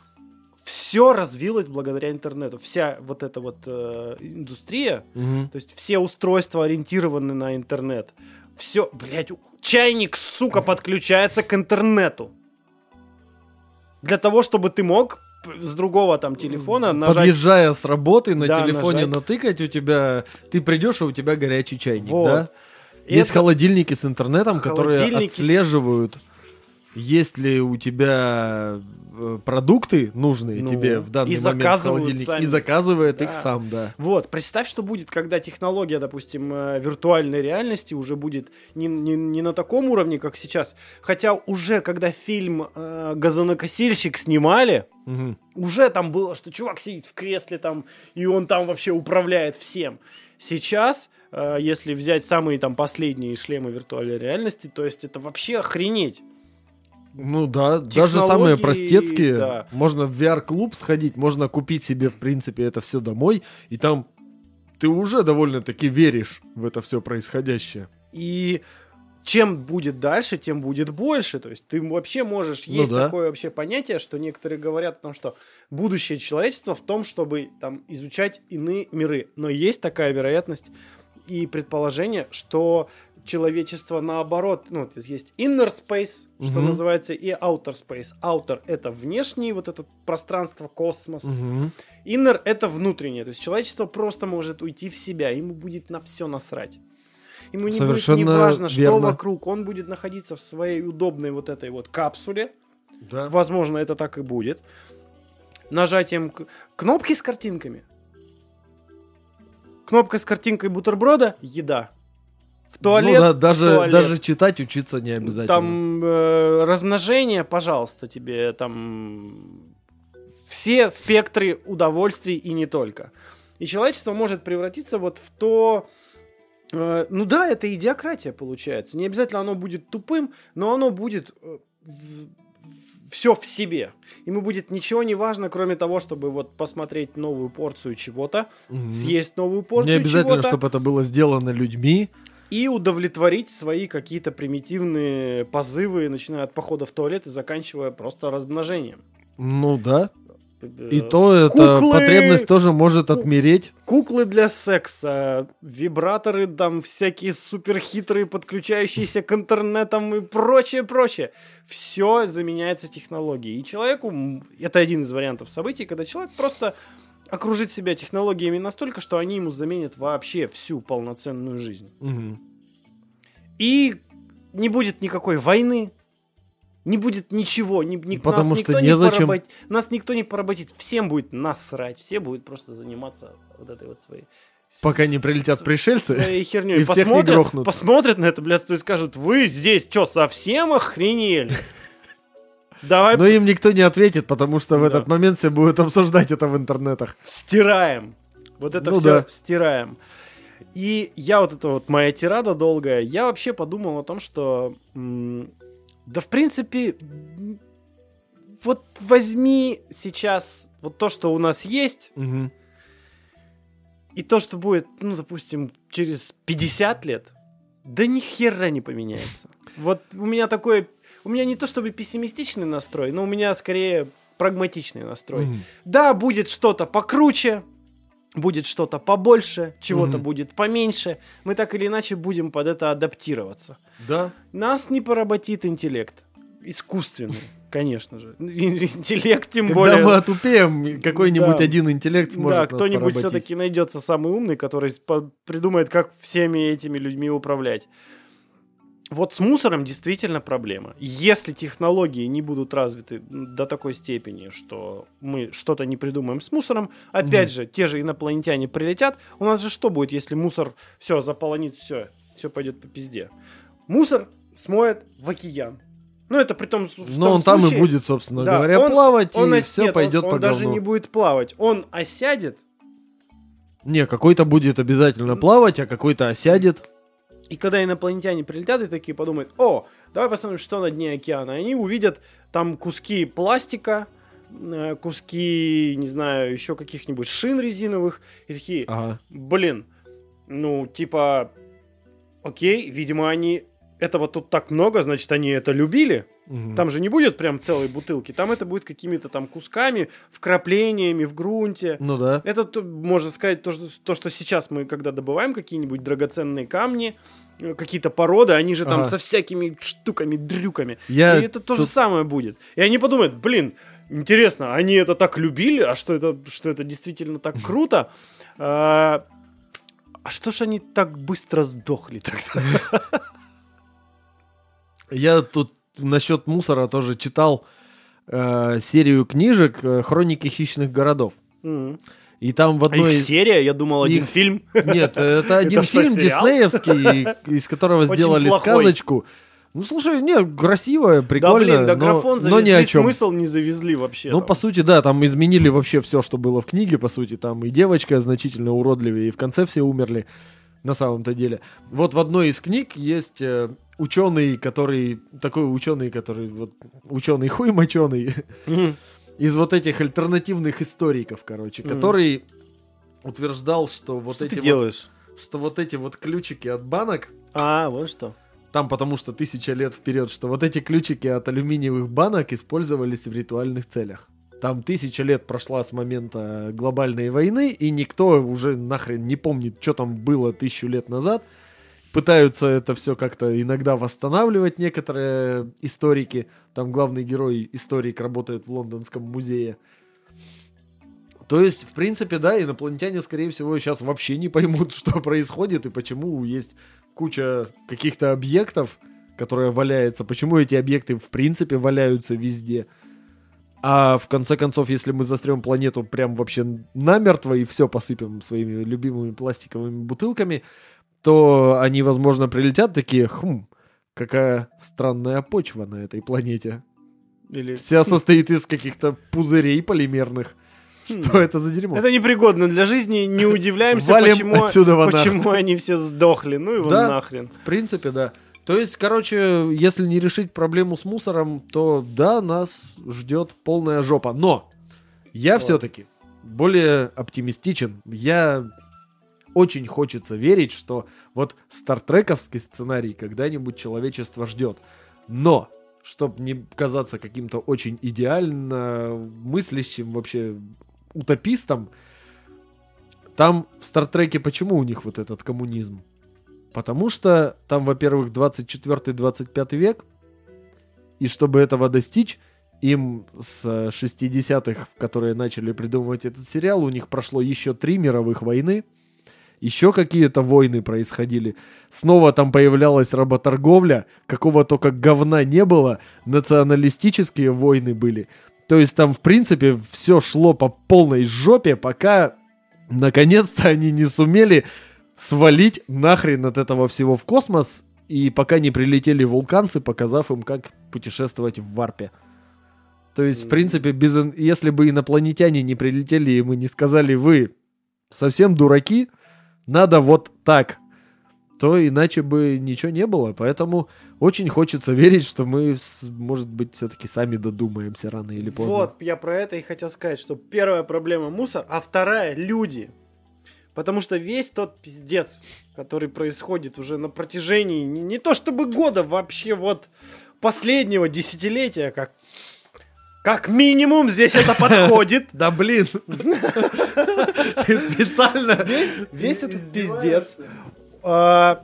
все развилось благодаря интернету. Вся вот эта вот э, индустрия, Мгм. то есть все устройства ориентированы на интернет. Все, блядь, чайник, сука, подключается к интернету. Для того, чтобы ты мог с другого там телефона нажать... Подъезжая с работы на Да, телефоне нажать. натыкать, у тебя... Ты придешь, и у тебя горячий чайник, Вот. да? Есть Это- холодильники с интернетом, которые Холодильники с- отслеживают, есть ли у тебя э, продукты нужные Ну, тебе в данный и момент заказывают сами. и заказывает их Да. сам, да. Вот, представь, что будет, когда технология, допустим, э, виртуальной реальности уже будет не, не, не на таком уровне, как сейчас. Хотя уже, когда фильм э, «Газонокосильщик» снимали, Мгм. уже там было, что чувак сидит в кресле там, и он там вообще управляет всем. Сейчас, э, если взять самые там последние шлемы виртуальной реальности, то есть это вообще охренеть. Ну да, даже самые простецкие. да. Можно в VR-клуб сходить, можно купить себе, в принципе, это все домой, и там ты уже довольно-таки веришь в это все происходящее. И чем будет дальше, тем будет больше. То есть ты вообще можешь... Ну Есть да. такое вообще понятие, что некоторые говорят о том, что будущее человечества в том, чтобы там изучать иные миры. Но есть такая вероятность и предположение, что человечество наоборот, ну, есть inner space, что Мгм. называется, и outer space. Outer — это внешний вот это пространство, космос. Мгм. Иннер — это внутреннее. То есть человечество просто может уйти в себя. Ему будет на все насрать. Ему не Совершенно будет не важно, что верно. вокруг. Он будет находиться в своей удобной вот этой вот капсуле. Да. Возможно, это так и будет. Нажатием кнопки с картинками. Кнопка с картинкой бутерброда — еда. В туалет ну, да, даже, туалет. даже читать учиться не обязательно. Там э, размножение, пожалуйста, тебе там все спектры удовольствий и не только. И человечество может превратиться вот в то... э, ну да, это идиократия получается. Не обязательно оно будет тупым, но оно будет все в себе. Ему будет ничего не важно, кроме того, чтобы вот посмотреть новую порцию чего-то, Мгм. съесть новую порцию Не обязательно, чего-то чтобы это было сделано людьми. И удовлетворить свои какие-то примитивные позывы, начиная от похода в туалет и заканчивая просто размножением. Ну да. И Э, то эта куклы- потребность тоже может отмереть. Куклы для секса, вибраторы, там всякие суперхитрые, подключающиеся к интернетам и прочее, прочее. Все заменяется технологией. И человеку, это один из вариантов событий, когда человек просто окружит себя технологиями настолько, что они ему заменят вообще всю полноценную жизнь. Мгм. И не будет никакой войны, Не будет ничего, ни, ни- Потому нас что никто не незачем. поработ- нас никто не поработит, всем будет насрать, все будут просто заниматься вот этой вот своей... Пока не прилетят с- пришельцы. своей херней. [LAUGHS] и всех не посмотрят, грохнут. посмотрят на это, блядь, и скажут, вы здесь что, совсем охренели? [LAUGHS] Давай Но им никто не ответит, потому что в Да. этот момент все будут обсуждать это в интернетах. стираем. Вот это Ну все да. стираем. И я вот это вот моя тирада долгая, я вообще подумал о том, что да в принципе вот возьми сейчас вот то, что у нас есть, Мгм. и то, что будет, ну, допустим, через 50 лет, да ни хера не поменяется. Вот у меня такой, у меня не то чтобы пессимистичный настрой, но у меня скорее прагматичный настрой. Мгм. Да, будет что-то покруче, будет что-то побольше, чего-то Мгм. будет поменьше. Мы так или иначе будем под это адаптироваться. Да. Нас не поработит интеллект. Искусственный, [LAUGHS] конечно же. Интеллект тем Когда более. мы отупеем, какой-нибудь Да. один интеллект сможет Да, кто-нибудь все-таки найдется самый умный, который придумает, как всеми этими людьми управлять. Вот с мусором действительно проблема. Если технологии не будут развиты до такой степени, что мы что-то не придумаем с мусором, опять Мгм. же, те же инопланетяне прилетят, у нас же что будет, если мусор все заполонит, все, все пойдет по пизде? Мусор смоет в океан. Ну, это при том, в Но том он там и будет, собственно Да, говоря, он- плавать, он и все нет, он- пойдет он, по даже говну. не будет плавать. Он осядет, Не, какой-то будет обязательно плавать, а какой-то осядет. И когда инопланетяне прилетят и такие подумают, о, давай посмотрим, что на дне океана. И они увидят там куски пластика, э, куски, не знаю, еще каких-нибудь шин резиновых. И такие, Ага. блин, ну, типа, окей, видимо, они... Этого тут так много, значит, они это любили. Мгм. Там же не будет прям целой бутылки. Там это будет какими-то там кусками, вкраплениями в грунте. Ну да. Это, то- можно сказать, то что, то, что сейчас мы, когда добываем какие-нибудь драгоценные камни, э, какие-то породы, они же там Ага. со всякими штуками, дрюками. Я и это то же тут- самое будет. И они подумают, блин, интересно, они это так любили, а что это, что это действительно так круто? А, а что ж они так быстро сдохли тогда? [LAUGHS] Я тут насчет мусора тоже читал э, серию книжек э, «Хроники хищных городов». Мгм. И там в А одной их из... серия, я думал, один Их- фильм. Нет, это [LAUGHS] один что, фильм сериал? диснеевский, [LAUGHS] из которого Очень сделали плохой. сказочку. Ну, слушай, не, красиво, Да прикольно, блин, да но, графон но ни завезли, о чем. смысл не завезли вообще. Ну, там. по сути, да, там изменили вообще все, что было в книге, по сути, там и девочка значительно уродливее, и в конце все умерли, на самом-то деле. Вот в одной из книг есть э, ученый, который, такой ученый, который, вот, ученый хуй моченый, из вот этих альтернативных историков, короче, который утверждал, что вот Что эти ты вот, что вот эти вот ключики от банок, А, вот что. там потому что тысяча лет вперед, что вот эти ключики от алюминиевых банок использовались в ритуальных целях. Там тысяча лет прошла с момента глобальной войны, и никто уже нахрен не помнит, что там было тысячу лет назад. Пытаются это все как-то иногда восстанавливать некоторые историки. Там главный герой, историк, работает в лондонском музее. То есть, в принципе, да, инопланетяне, скорее всего, сейчас вообще не поймут, [LAUGHS] что происходит и почему есть куча каких-то объектов, которые валяются, почему эти объекты в принципе валяются везде. А в конце концов, если мы застрем планету прям вообще намертво и все посыпем своими любимыми пластиковыми бутылками, то они, возможно, прилетят такие, хм, какая странная почва на этой планете. Или... Вся состоит из каких-то пузырей полимерных. Что Хм. это за дерьмо? Это непригодно для жизни, не [LAUGHS] удивляемся, Валим почему, отсюда почему они все сдохли. Ну его Да. нахрен. В принципе, да. То есть, короче, если не решить проблему с мусором, то да, нас ждет полная жопа. Но я Вот. все-таки более оптимистичен. Я очень хочется верить, что вот стартрековский сценарий когда-нибудь человечество ждет. Но, чтобы не казаться каким-то очень идеально мыслящим вообще утопистом, там в Стартреке почему у них вот этот коммунизм? Потому что там, во-первых, 24-25 век, и чтобы этого достичь, им с э, 60-х, которые начали придумывать этот сериал, у них прошло еще три мировых войны, еще какие-то войны происходили. Снова там появлялась работорговля, какого только говна не было, националистические войны были. То есть там, в принципе, все шло по полной жопе, пока наконец-то они не сумели свалить нахрен от этого всего в космос, и пока не прилетели вулканцы, показав им, как путешествовать в варпе. То есть, в принципе, без, если бы инопланетяне не прилетели и мы не сказали, вы совсем дураки, надо вот так, то иначе бы ничего не было. Поэтому очень хочется верить, что мы, может быть, все-таки сами додумаемся рано или поздно. Вот, я про это и хотел сказать, что первая проблема мусор, а вторая люди. Потому что весь тот пиздец, который происходит уже на протяжении не, не то чтобы года, вообще вот последнего десятилетия, как, как минимум здесь это подходит. [LAUGHS] Да блин! Ты специально... Весь этот пиздец. А,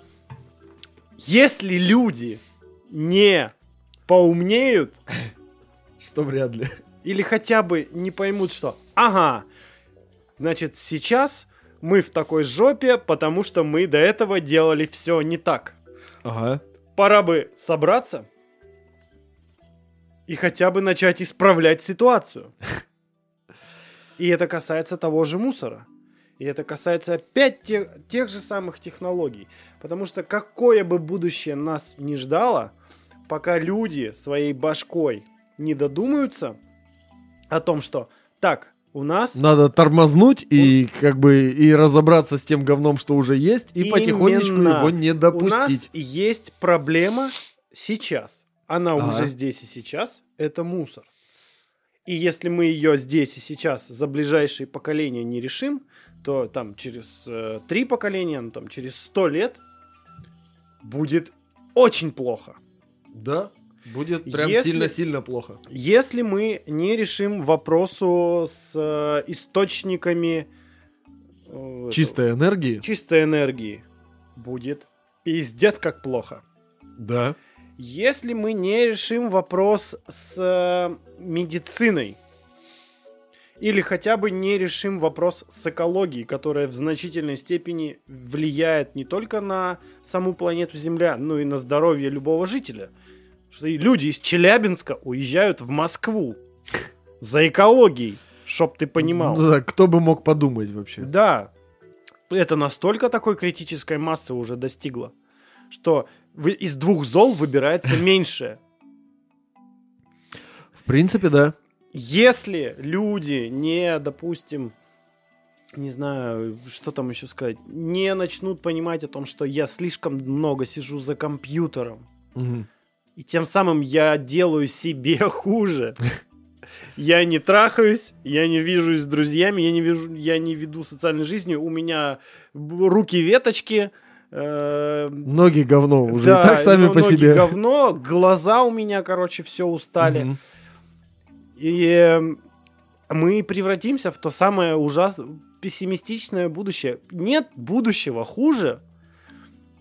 Если люди не поумнеют, Что вряд ли. или хотя бы не поймут, что ага, значит, сейчас мы в такой жопе, потому что мы до этого делали все не так. Ага. Пора бы собраться и хотя бы начать исправлять ситуацию. [LAUGHS] И это касается того же мусора. И это касается опять тех, тех же самых технологий. Потому что какое бы будущее нас не ждало, пока люди своей башкой не додумаются о том, что так, у нас Надо тормознуть и как бы и разобраться с тем говном, что уже есть, и потихонечку Именно. его не у нас допустить. есть проблема сейчас. Она Ага. уже здесь и сейчас. Это мусор. И если мы ее здесь и сейчас за ближайшие поколения не решим, то там через э, три поколения, ну, там через сто лет будет очень плохо. Да, будет прям сильно-сильно плохо. Если мы не решим вопросу с э, источниками э, Чистой энергии. чистой энергии, будет пиздец как плохо. Да. Если мы не решим вопрос с э, медициной, или хотя бы не решим вопрос с экологией, которая в значительной степени влияет не только на саму планету Земля, но и на здоровье любого жителя. Что и люди из Челябинска уезжают в Москву за экологией, чтоб ты понимал. Ну да, кто бы мог подумать вообще. Да, это настолько такой критической массы уже достигло, что из двух зол выбирается [LAUGHS] меньшее. В принципе, да. Если люди не, допустим, не знаю, что там еще сказать, не начнут понимать о том, что я слишком много сижу за компьютером, Мгм. и тем самым я делаю себе [LAUGHS] хуже. Я не трахаюсь, я не вижусь с друзьями, я не, вижу, я не веду социальной жизнью, у меня руки веточки, Ноги говно уже да, и так сами но- по ноги себе. говно, глаза у меня, короче, все устали. И э, мы превратимся в то самое ужасное, пессимистичное будущее. Нет будущего хуже,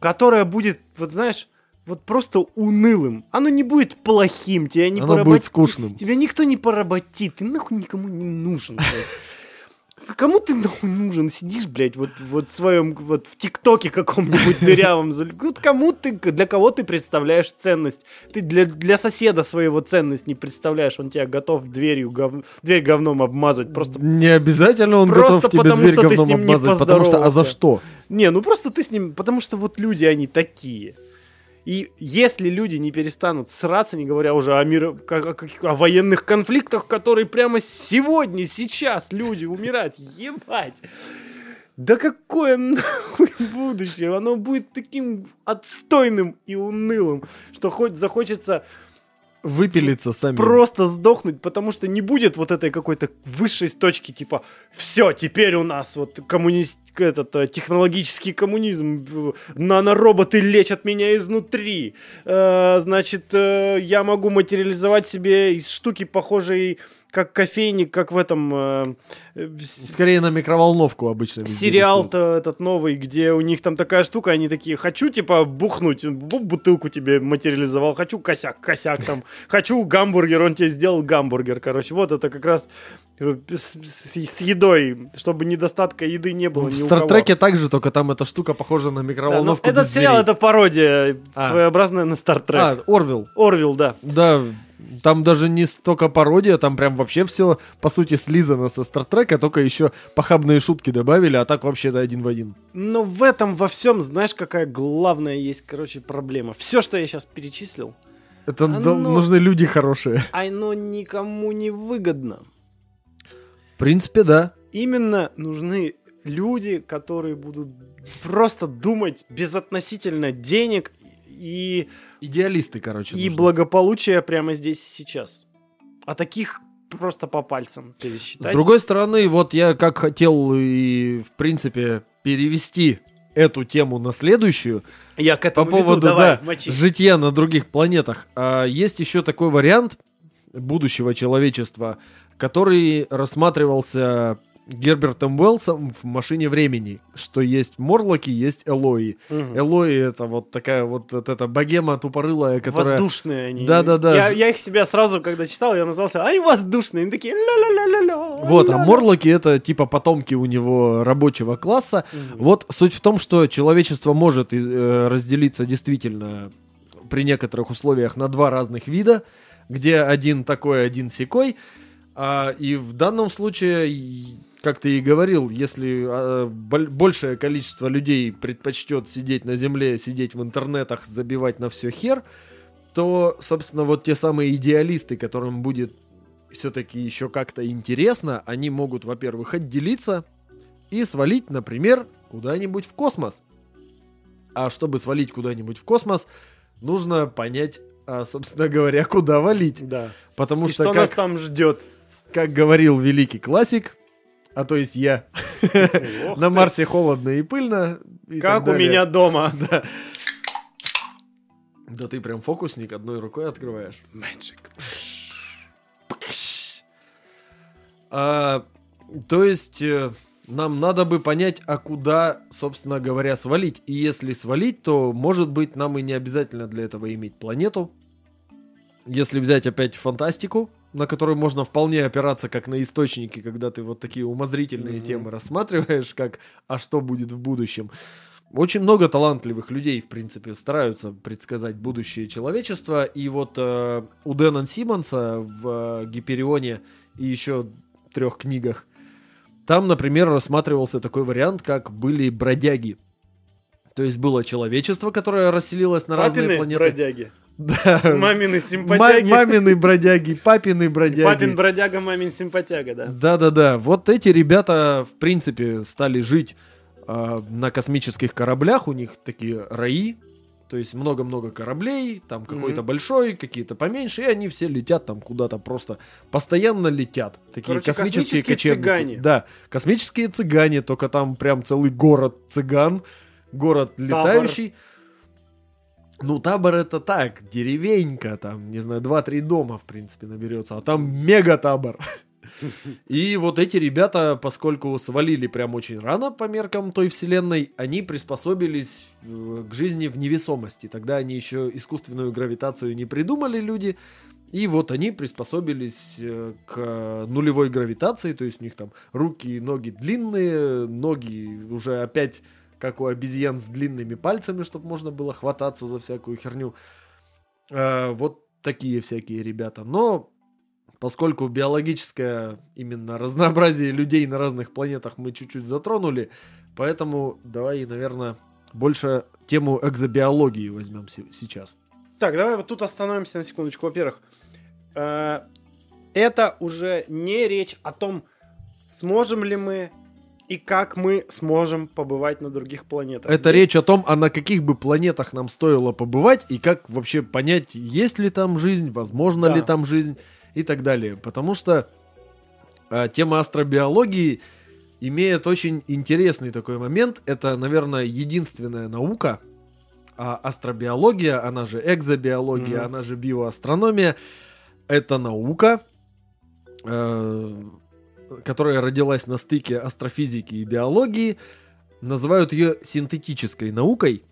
которое будет, вот знаешь, вот просто унылым. Оно не будет плохим, тебя не Оно будет скучным. Тебя никто не поработит, ты нахуй никому не нужен. Кому ты нужен? Сидишь, блядь, вот, вот в своем, вот в ТикТоке каком-нибудь дырявом. Вот кому ты, для кого ты представляешь ценность? Ты для, для соседа своего ценность не представляешь. Он тебя готов дверью, гов- дверь говном обмазать. Просто Не обязательно он Просто готов тебе потому, дверь что ты с говном ним не обмазать, потому что, а за что? Не, ну просто ты с ним, потому что вот люди, они такие. И если люди не перестанут сраться, не говоря уже о, как- о, о военных конфликтах, которые прямо сегодня, сейчас люди умирают, ебать. Да какое нахуй будущее? Оно будет таким отстойным и унылым, что хоть захочется Выпилиться сами. просто сдохнуть, потому что не будет вот этой какой-то высшей точки, типа, все, теперь у нас вот коммунист, этот э, технологический коммунизм, нанороботы лечат меня изнутри, Э, значит, э, я могу материализовать себе из штуки, похожей как кофейник, как в этом... э, Скорее на микроволновку обычно. Сериал-то этот новый, где у них там такая штука, они такие, хочу, типа, бухнуть, бу- бутылку тебе материализовал, хочу косяк, косяк там, хочу гамбургер, он тебе сделал гамбургер, короче. Вот это как раз э, с, с- с едой, чтобы недостатка еды не было В ни у Стартреке также, только там эта штука похожа на кого. Да, микроволновку. этот сериал, это пародия А. своеобразная на Стартрек. А, Орвилл. Орвилл, да. Да, там даже не столько пародия, там прям вообще все, по сути, слизано со Стартрека, только еще похабные шутки добавили, а так вообще да, один в один. Но в этом во всем, знаешь, какая главная есть, короче, проблема. Все, что я сейчас перечислил, Это Оно- нужны люди хорошие. оно никому не выгодно. В принципе, да. Именно нужны люди, которые будут просто думать безотносительно денег и, Идеалисты, короче. и нужны. благополучия прямо здесь сейчас. А таких просто по пальцам С пересчитать. другой стороны, вот я как хотел и, в принципе, перевести эту тему на следующую, Я к по этому веду, поводу давай, да, мочи. житья на других планетах. А есть еще такой вариант будущего человечества, который рассматривался Гербертом Уэллсом в «Машине времени», что есть Морлоки, есть Элои. Мгм. Элои — это вот такая вот, вот эта богема тупорылая, которая... Воздушные они. Да-да-да. Я, я их себя сразу, когда читал, я назвался, ай, воздушные. Они такие, ля-ля-ля-ля-ля. Вот, а ля-ля». Морлоки — это типа потомки у него рабочего класса. Мгм. Вот суть в том, что человечество может э, разделиться действительно при некоторых условиях на два разных вида, где один такой, один секой. А, и в данном случае, как ты и говорил, если боль- большее количество людей предпочтет сидеть на земле, сидеть в интернетах, забивать на все хер, то, собственно, вот те самые идеалисты, которым будет все-таки еще как-то интересно, они могут, во-первых, отделиться и свалить, например, куда-нибудь в космос. А чтобы свалить куда-нибудь в космос, нужно понять, а, собственно говоря, куда валить. Да. Потому И что, что как, нас там ждет? как говорил великий классик, а то есть я, на. Марсе холодно и пыльно. и Как у меня дома. [LAUGHS] Да. Да ты прям фокусник одной рукой открываешь. Magic. А, то есть э, нам надо бы понять, а куда, собственно говоря, свалить. И если свалить, то, может быть, нам и не обязательно для этого иметь планету. Если взять опять фантастику, на которую можно вполне опираться как на источники, когда ты вот такие умозрительные Мгм. темы рассматриваешь, как «а что будет в будущем?». Очень много талантливых людей, в принципе, стараются предсказать будущее человечества. И вот э, у Дэна Симмонса в э, Гиперионе и еще трех книгах, там, например, рассматривался такой вариант, как были бродяги. То есть было человечество, которое расселилось на разные Папины планеты. бродяги. Да. Мамины Ма- симпатяги. мамины бродяги, папины бродяги. Папин бродяга, мамин симпатяга, да. Да-да-да. Вот эти ребята, в принципе, стали жить а, на космических кораблях. У них такие раи. То есть много-много кораблей, там какой-то Мгм. большой, какие-то поменьше, и они все летят там куда-то просто. Постоянно летят. Такие Короче, космические, космические кочевники. цыгане. Да, космические цыгане, только там прям целый город цыган, город летающий. Ну, табор это так, деревенька, там, не знаю, 2-3 дома, в принципе, наберется, а там мега-табор. И вот эти ребята, поскольку свалили прям очень рано по меркам той вселенной, они приспособились э, к жизни в невесомости. Тогда они еще искусственную гравитацию не придумали, люди. И вот они приспособились э, к нулевой гравитации, то есть у них там руки и ноги длинные, ноги уже опять как у обезьян с длинными пальцами, чтобы можно было хвататься за всякую херню. Э, вот такие всякие ребята. Но поскольку биологическое именно разнообразие людей на разных планетах мы чуть-чуть затронули, поэтому давай, наверное, больше тему экзобиологии возьмем се- сейчас. Так, давай вот тут остановимся на секундочку. Во-первых, э, это уже не речь о том, сможем ли мы и как мы сможем побывать на других планетах. Это Здесь- речь о том, а на каких бы планетах нам стоило побывать и как вообще понять, есть ли там жизнь, возможно Да. ли там жизнь и так далее. Потому что а, тема астробиологии имеет очень интересный такой момент. Это, наверное, единственная наука, а астробиология, она же экзобиология, Мгм. она же биоастрономия, это наука, э, которая родилась на стыке астрофизики и биологии, называют ее синтетической наукой.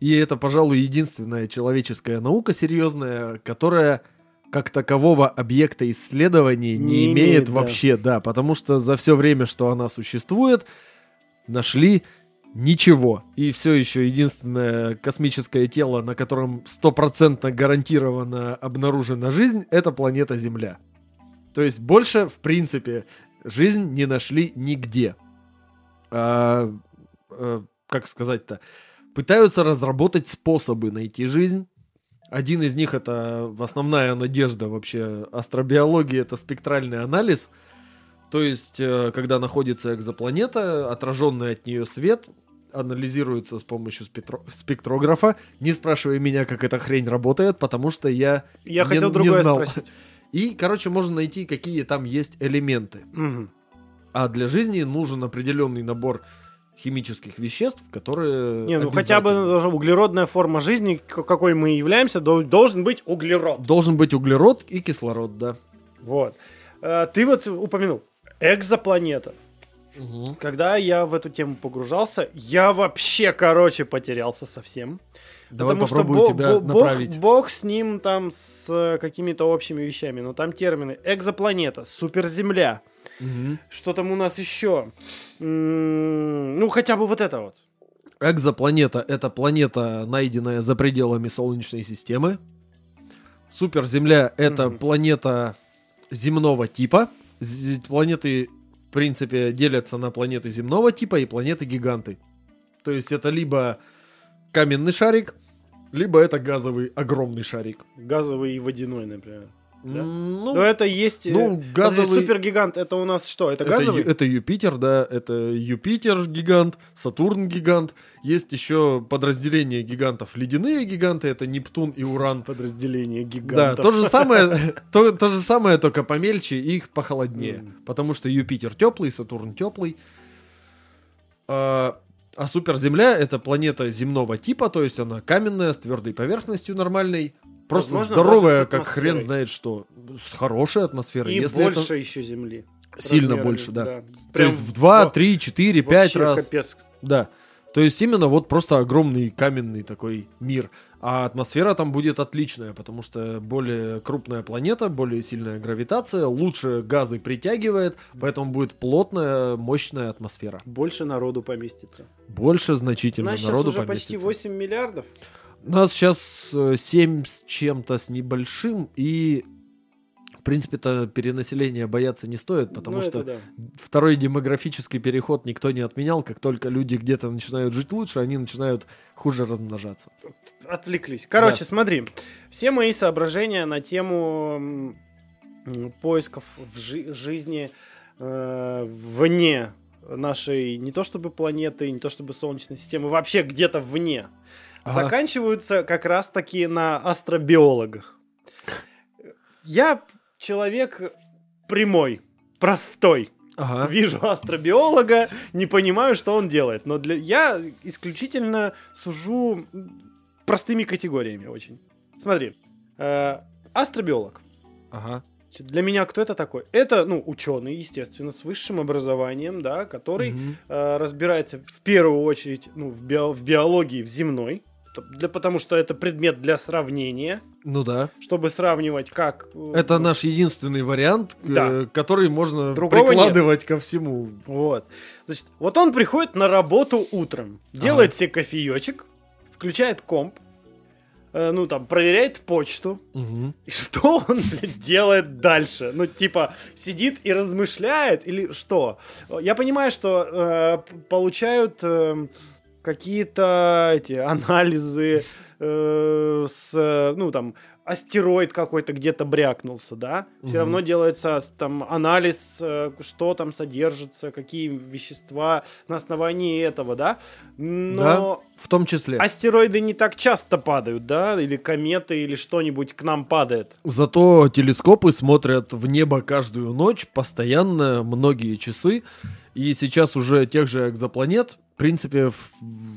И это, пожалуй, единственная человеческая наука серьезная, которая как такового объекта исследования не, Не имеет, имеет, да. вообще, да, потому что за все время, что она существует, нашли ничего. И все еще единственное космическое тело, на котором стопроцентно гарантированно обнаружена жизнь, это планета Земля. То есть больше, в принципе, жизнь не нашли нигде. А, э, как сказать-то? Пытаются разработать способы найти жизнь. Один из них это основная надежда вообще астробиологии, это спектральный анализ. То есть, э, когда находится экзопланета, отраженный от нее свет анализируется с помощью спектро- спектрографа. Не спрашивай меня, как эта хрень работает, потому что я Я не- хотел не другое знал. спросить. И, короче, можно найти, какие там есть элементы. Мгм. А для жизни нужен определенный набор химических веществ, которые... Не, ну хотя бы даже углеродная форма жизни, какой мы являемся, дол- должен быть углерод. Должен быть углерод и кислород, да. Вот. Э, Ты вот упомянул экзопланета. Когда я в эту тему погружался, я вообще, короче, потерялся совсем. Давай Потому что попробую Бо- тебя Бо- Бог, направить. Бог с ним там с э, какими-то общими вещами. Но там термины экзопланета, суперземля. Мгм. Что там у нас еще? Ну, хотя бы вот это вот. Экзопланета — это планета, найденная за пределами Солнечной системы. Суперземля — это Мгм. планета земного типа. З- Планеты, в принципе, делятся на планеты земного типа и планеты-гиганты. То есть это либо каменный шарик, либо это газовый огромный шарик. Газовый и водяной, например. Да? М, Но Ну, это есть... э, ну, подожди, газовый- супергигант, это у нас что? Это Это, газовый? Ю- это Юпитер, да, это Юпитер гигант, Сатурн гигант. Есть еще подразделение гигантов. Ледяные гиганты это Нептун и Уран. Подразделение Да, гигантов. то же самое, [LAUGHS] то, то же самое, только помельче и их похолоднее. Мгм. Потому что Юпитер теплый, Сатурн теплый. А, а суперземля это планета земного типа, то есть она каменная, с твердой поверхностью нормальной. Просто Возможно, здоровая, как хрен знает что. С хорошей атмосферой. И если это больше еще Земли. сильно Размерами, больше, да. То Прям есть в 2, во- 3, 4, 5 вообще раз. капец. Да. То есть именно вот просто огромный каменный такой мир. А атмосфера там будет отличная, потому что более крупная планета, более сильная гравитация, лучше газы притягивает, поэтому будет плотная, мощная атмосфера. Больше народу поместится. Больше значительно нас сейчас народу уже почти поместится. 8 миллиардов. У нас сейчас 7 с чем-то с небольшим, и в принципе-то перенаселения бояться не стоит, потому Ну, что да. второй демографический переход никто не отменял. Как только люди где-то начинают жить лучше, они начинают хуже размножаться. Отвлеклись. Короче, Да. смотри. Все мои соображения на тему поисков в жи- жизни э, вне нашей не то чтобы планеты, не то чтобы Солнечной системы, вообще где-то вне, Ага. заканчиваются как раз-таки на астробиологах. Я человек прямой, простой. Ага. Вижу астробиолога, не понимаю, что он делает. Но для я исключительно сужу простыми категориями очень. Смотри, э, астробиолог. Ага. Для меня кто это такой? Это, ну, ученый, естественно, с высшим образованием, да, который Мгм. э, разбирается в первую очередь ну, в, био- в биологии, в земной, для, потому что это предмет для сравнения, Ну да. чтобы сравнивать, как... э, Это ну, наш единственный вариант, э, Да. который можно Другого прикладывать ко всему. Вот. Значит, вот он приходит на работу утром, делает себе кофеечек, включает комп, э, ну там, проверяет почту. Мгм. И что он, блядь, делает дальше? Ну, типа, сидит и размышляет или что? Я понимаю, что э, получают э, какие-то эти анализы э, с, ну, там, астероид какой-то где-то брякнулся, да? Все Мгм. равно делается там анализ, э, что там содержится, какие вещества на основании этого, да? Но В том числе. астероиды не так часто падают, да? Или кометы, или что-нибудь к нам падает. Зато телескопы смотрят в небо каждую ночь, постоянно, многие часы. И сейчас уже тех же экзопланет, принципе, в,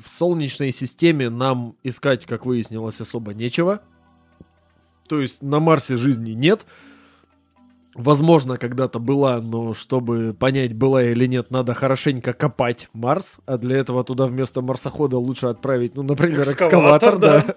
в Солнечной системе нам искать, как выяснилось, особо нечего. То есть на Марсе жизни нет. возможно, когда-то была, но чтобы понять, была или нет, надо хорошенько копать Марс, а для этого туда вместо марсохода лучше отправить, ну, например, Экскаватор, экскаватор, да.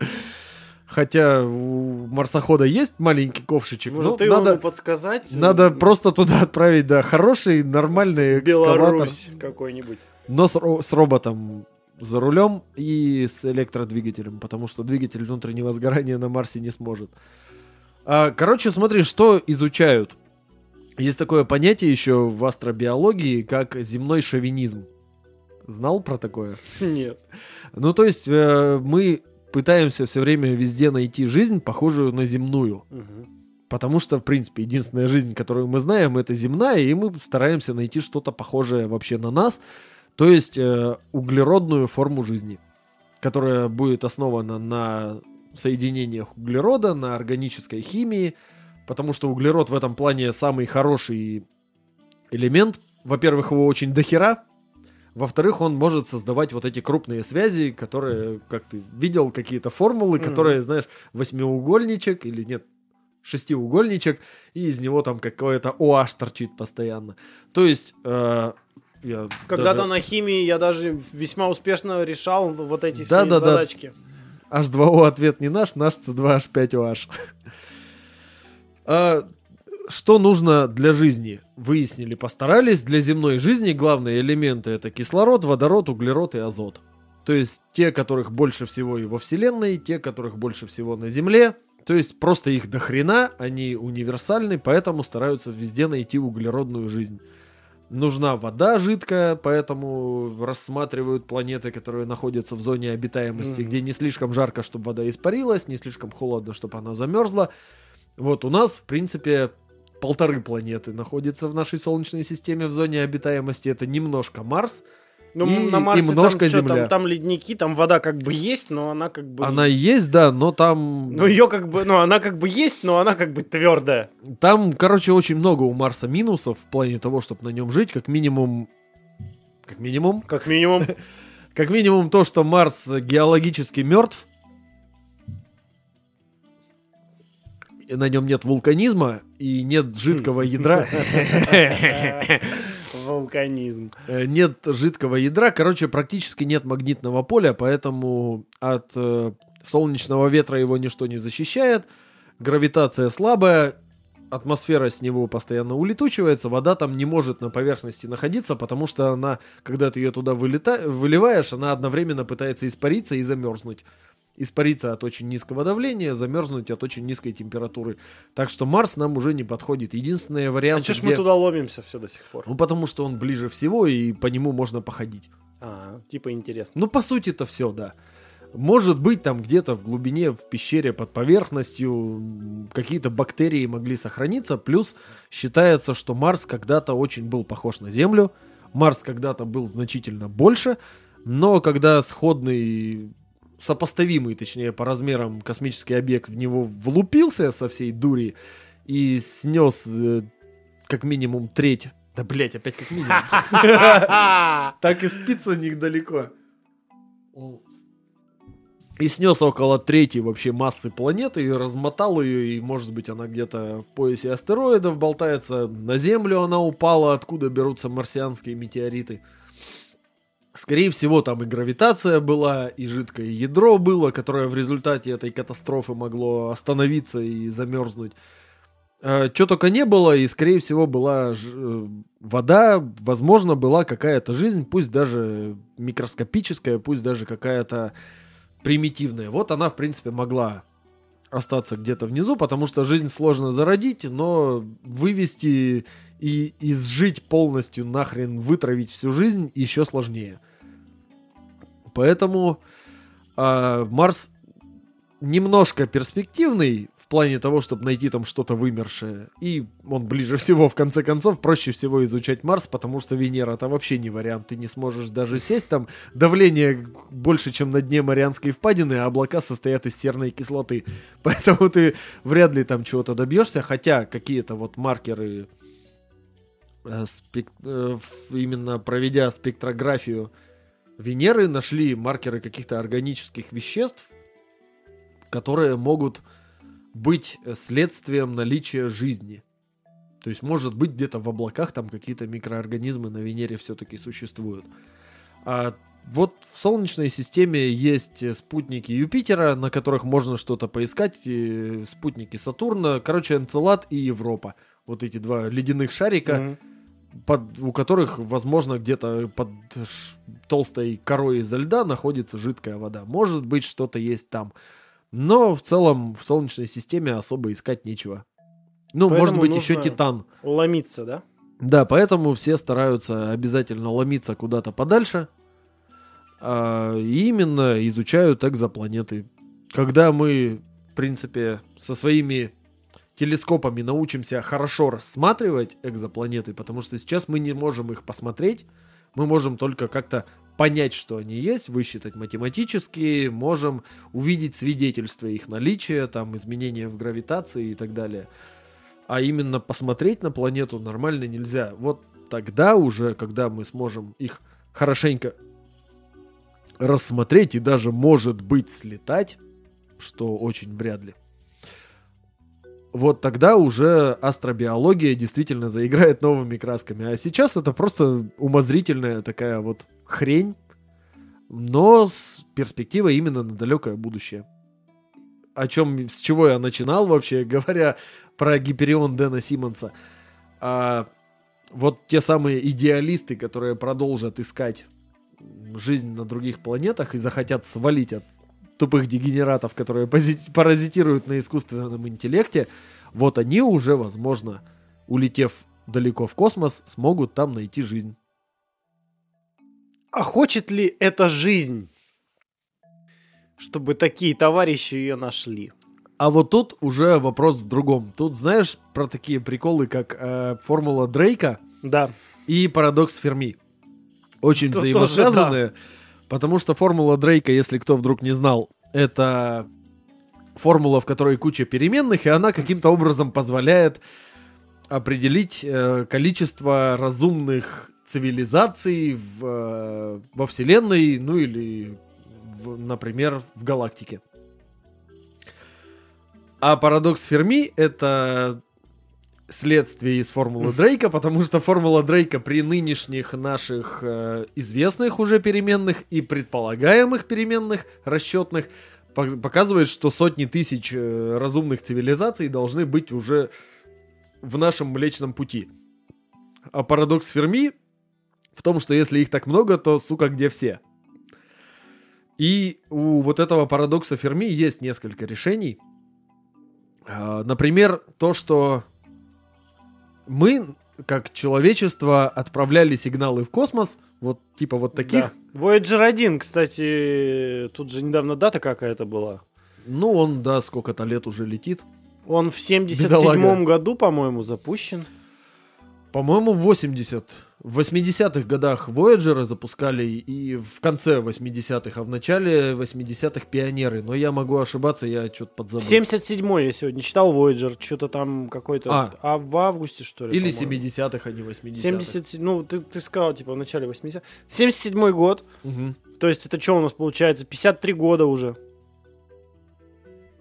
Хотя у марсохода есть маленький ковшичек, Может, но ты надо, ему подсказать? надо просто туда отправить, да, хороший, нормальный экскаватор. Беларусь какой-нибудь. Но с, ро- с роботом за рулем и с электродвигателем, потому что двигатель внутреннего сгорания на Марсе не сможет. А, короче, смотри, что изучают. Есть такое понятие еще в астробиологии, как земной шовинизм. Знал про такое? Нет. Ну, то есть э, мы пытаемся все время везде найти жизнь, похожую на земную. Потому что, в принципе, единственная жизнь, которую мы знаем, это земная, и мы стараемся найти что-то похожее вообще на нас, то есть э, углеродную форму жизни, которая будет основана на соединениях углерода, на органической химии, потому что углерод в этом плане самый хороший элемент. Во-первых, его очень дохера, во-вторых, он может создавать вот эти крупные связи, которые, как ты видел, какие-то формулы, Мгм. которые, знаешь, восьмиугольничек или нет, шестиугольничек, и из него там какое-то OH торчит постоянно. То есть, э, я Когда-то даже- на химии я даже весьма успешно решал вот эти все Да-да-да. задачки. H2O ответ не наш, наш C2H5OH. [LAUGHS] А, Что нужно для жизни? Выяснили, постарались. Для земной жизни главные элементы это кислород, водород, углерод и азот. То есть те, которых больше всего и во Вселенной, те, которых больше всего на Земле. То есть просто их до хрена, они универсальны, поэтому стараются везде найти углеродную жизнь. Нужна вода жидкая, поэтому рассматривают планеты, которые находятся в зоне обитаемости, Мгм. где не слишком жарко, чтобы вода испарилась, не слишком холодно, чтобы она замерзла. Вот у нас, в принципе, полторы планеты находятся в нашей Солнечной системе в зоне обитаемости. Это немножко Марс, Ну, И- на Марсе и немножко там, Земля. там, там ледники, там вода как бы есть, но она как бы... она есть, да, но там... Ну, ее как бы... Ну, она как бы есть, но она как бы твердая. Там, короче, очень много у Марса минусов в плане того, чтобы на нем жить, как минимум... Как минимум, Как минимум. [LAUGHS] Как минимум то, что Марс геологически мертв. На нем нет вулканизма и нет жидкого ядра. [LAUGHS] [LAUGHS] Вулканизм. Э, Нет жидкого ядра. Короче, практически нет магнитного поля, поэтому от э, солнечного ветра его ничто не защищает. Гравитация слабая. Атмосфера с него постоянно улетучивается, вода там не может на поверхности находиться, потому что она, когда ты ее туда вылета... выливаешь, она одновременно пытается испариться и замерзнуть. Испариться от очень низкого давления, замерзнуть от очень низкой температуры. Так что Марс нам уже не подходит. Единственный А вариант, че ж где- мы туда ломимся все до сих пор? Ну, потому что он ближе всего, и по нему можно походить. А, типа интересно. Ну, по сути, это все, да. Может быть, там где-то в глубине, в пещере под поверхностью какие-то бактерии могли сохраниться. Плюс считается, что Марс когда-то очень был похож на Землю. Марс когда-то был значительно больше. Но когда сходный, сопоставимый, точнее, по размерам космический объект в него влупился со всей дури и снес э, как минимум треть. Да, блять, опять как минимум. [LAUGHS] Так и спится недалеко. И снес около трети вообще массы планеты и размотал ее, и может быть она где-то в поясе астероидов болтается. На Землю она упала, откуда берутся марсианские метеориты. Скорее всего, там и гравитация была, и жидкое ядро было, которое в результате этой катастрофы могло остановиться и замерзнуть. Что только не было, и, скорее всего, была э, вода, возможно, была какая-то жизнь, пусть даже микроскопическая, пусть даже какая-то примитивная. Вот она, в принципе, могла остаться где-то внизу, потому что жизнь сложно зародить, но вывести и изжить полностью, нахрен вытравить всю жизнь еще сложнее. Поэтому а, Марс немножко перспективный в плане того, чтобы найти там что-то вымершее. И он ближе всего, в конце концов, проще всего изучать Марс, потому что Венера это вообще не вариант. Ты не сможешь даже сесть там. Давление больше, чем на дне Марианской впадины, а облака состоят из серной кислоты. [LAUGHS] Поэтому ты вряд ли там чего-то добьешься, хотя какие-то вот маркеры э, э, именно проведя спектрографию Венеры, нашли маркеры каких-то органических веществ, которые могут быть э, следствием наличия жизни. То есть, может быть, где-то в облаках там какие-то микроорганизмы на Венере все-таки существуют. А вот в Солнечной системе есть спутники Юпитера, на которых можно что-то поискать, и спутники Сатурна, короче, Энцелад и Европа. Вот эти два ледяных шарика, Мгм. Под, у которых, возможно, где-то под толстой корой изо льда находится жидкая вода. Может быть, что-то есть там. Но в целом в Солнечной системе особо искать нечего. Ну, может Поэтому быть, еще Титан. Ломиться, да? Да, поэтому все стараются обязательно ломиться куда-то подальше. а, именно изучают экзопланеты. Когда мы, в принципе, со своими телескопами научимся хорошо рассматривать экзопланеты, потому что сейчас мы не можем их посмотреть, мы можем только как-то понять, что они есть, высчитать математически, можем увидеть свидетельства их наличия, там изменения в гравитации и так далее. А именно посмотреть на планету нормально нельзя. Вот тогда уже, когда мы сможем их хорошенько рассмотреть и даже, может быть, слетать, что очень вряд ли, вот тогда уже астробиология действительно заиграет новыми красками. А сейчас это просто умозрительная такая вот хрень, но с перспективой именно на далекое будущее. О чем, с чего я начинал вообще, [LAUGHS] говоря про Гиперион Дэна Симмонса. А, вот те самые идеалисты, которые продолжат искать жизнь на других планетах и захотят свалить от тупых дегенератов, которые паразитируют на искусственном интеллекте, вот они уже, возможно, улетев далеко в космос, смогут там найти жизнь. А хочет ли эта жизнь, чтобы такие товарищи ее нашли? А вот тут уже вопрос в другом. Тут знаешь про такие приколы, как э, формула Дрейка Да. и парадокс Ферми. Очень Тут взаимосвязанные, потому что формула Дрейка, если кто вдруг не знал, это формула, в которой куча переменных, и она каким-то образом позволяет определить э, количество разумных цивилизаций в, э, во Вселенной, ну или, в- например, в галактике. А парадокс Ферми — это следствие из формулы Дрейка, потому что формула Дрейка при нынешних наших э, известных уже переменных и предполагаемых переменных расчетных пок- показывает, что сотни тысяч э, разумных цивилизаций должны быть уже в нашем Млечном Пути. А парадокс Ферми в том, что если их так много, то, сука, где все? И у вот этого парадокса Ферми есть несколько решений. А, Например, то, что мы, как человечество, отправляли сигналы в космос, вот типа вот таких. Да. Voyager 1, кстати, тут же недавно дата какая-то была. Ну, он, да, сколько-то лет уже летит. Он в 77 Бедолага. году, по-моему, запущен. По-моему, в 80 в 80-х годах Voyager запускали и в конце 80-х, а в начале 80-х пионеры. Но я могу ошибаться, я что-то подзабыл. 77 я сегодня читал Voyager, что-то там какой-то... А. А. в августе, что ли? Или по-моему? 70-х, а не 80-х. 77, ну, ты, ты сказал, типа, в начале 80 77 год, Мгм. то есть это что у нас получается? 53 года уже.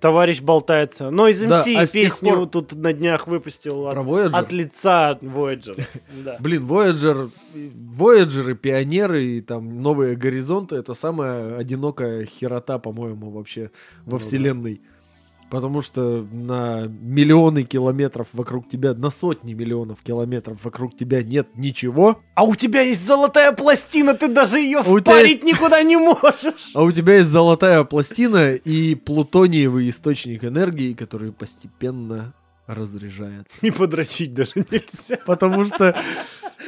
Товарищ болтается. Но из Да, MC а песню пор- тут на днях выпустил от, от лица Voyager. [LAUGHS] Да. Блин, Voyager, Voyager, пионеры и там новые горизонты это самая одинокая херота, по-моему, вообще во Ну да. Потому что на миллионы километров вокруг тебя, на сотни миллионов километров вокруг тебя нет ничего, А у тебя есть золотая пластина, ты даже ее тебя впарить никуда не можешь. а у тебя есть золотая пластина и плутониевый источник энергии, который постепенно разряжается. И подрочить даже нельзя. Потому что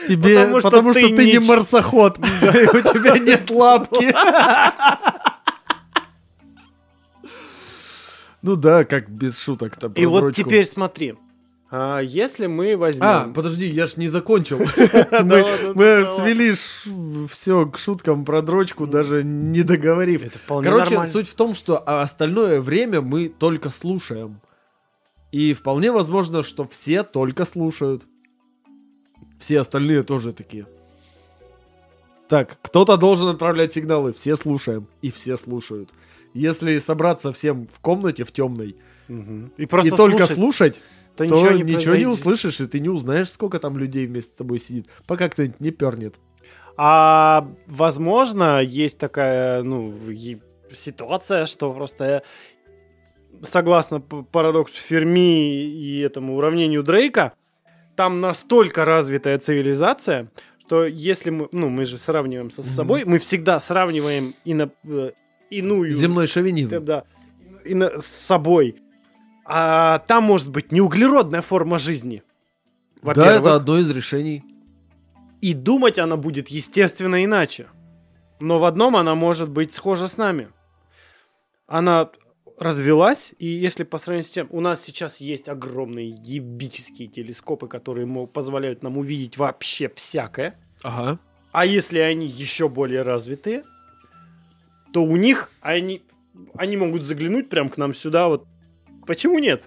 тебе, Потому потому что что, ты ты, не марсоход, и у тебя нет лапки. [LAUGHS] Ну да, как без шуток то И вот теперь смотри. А если мы А, возьмем... подожди, я ж не закончил. [LAUGHS] Мы свели все к шуткам про дрочку, даже не договорив. Короче, суть в том, что а, остальное время мы только слушаем. И вполне возможно, что все только слушают. Все остальные тоже такие. Так, кто-то должен отправлять сигналы. Все слушаем. И все слушают. Если собраться всем в комнате в темной Мгм. И просто и только слушать. слушать, то, то ничего не ничего не услышишь, и ты не узнаешь, сколько там людей вместе с тобой сидит, пока кто-нибудь не пернет. А возможно, есть такая, ну, и- ситуация, что просто согласно парадоксу Ферми и этому уравнению Дрейка, там настолько развитая цивилизация, что если мы, ну, мы же сравниваемся с Мгм. собой, мы всегда сравниваем ино- э, иную Земной шовинизм. да, ино- с собой. А там может быть неуглеродная форма жизни. Да, это одно из решений. И думать она будет, естественно, иначе. Но в одном она может быть схожа с нами. Она развелась, и если по сравнению с тем, у нас сейчас есть огромные ебические телескопы, которые позволяют нам увидеть вообще всякое. Ага. А если они еще более развитые, то у них они, они могут заглянуть прям к нам сюда. Вот почему нет?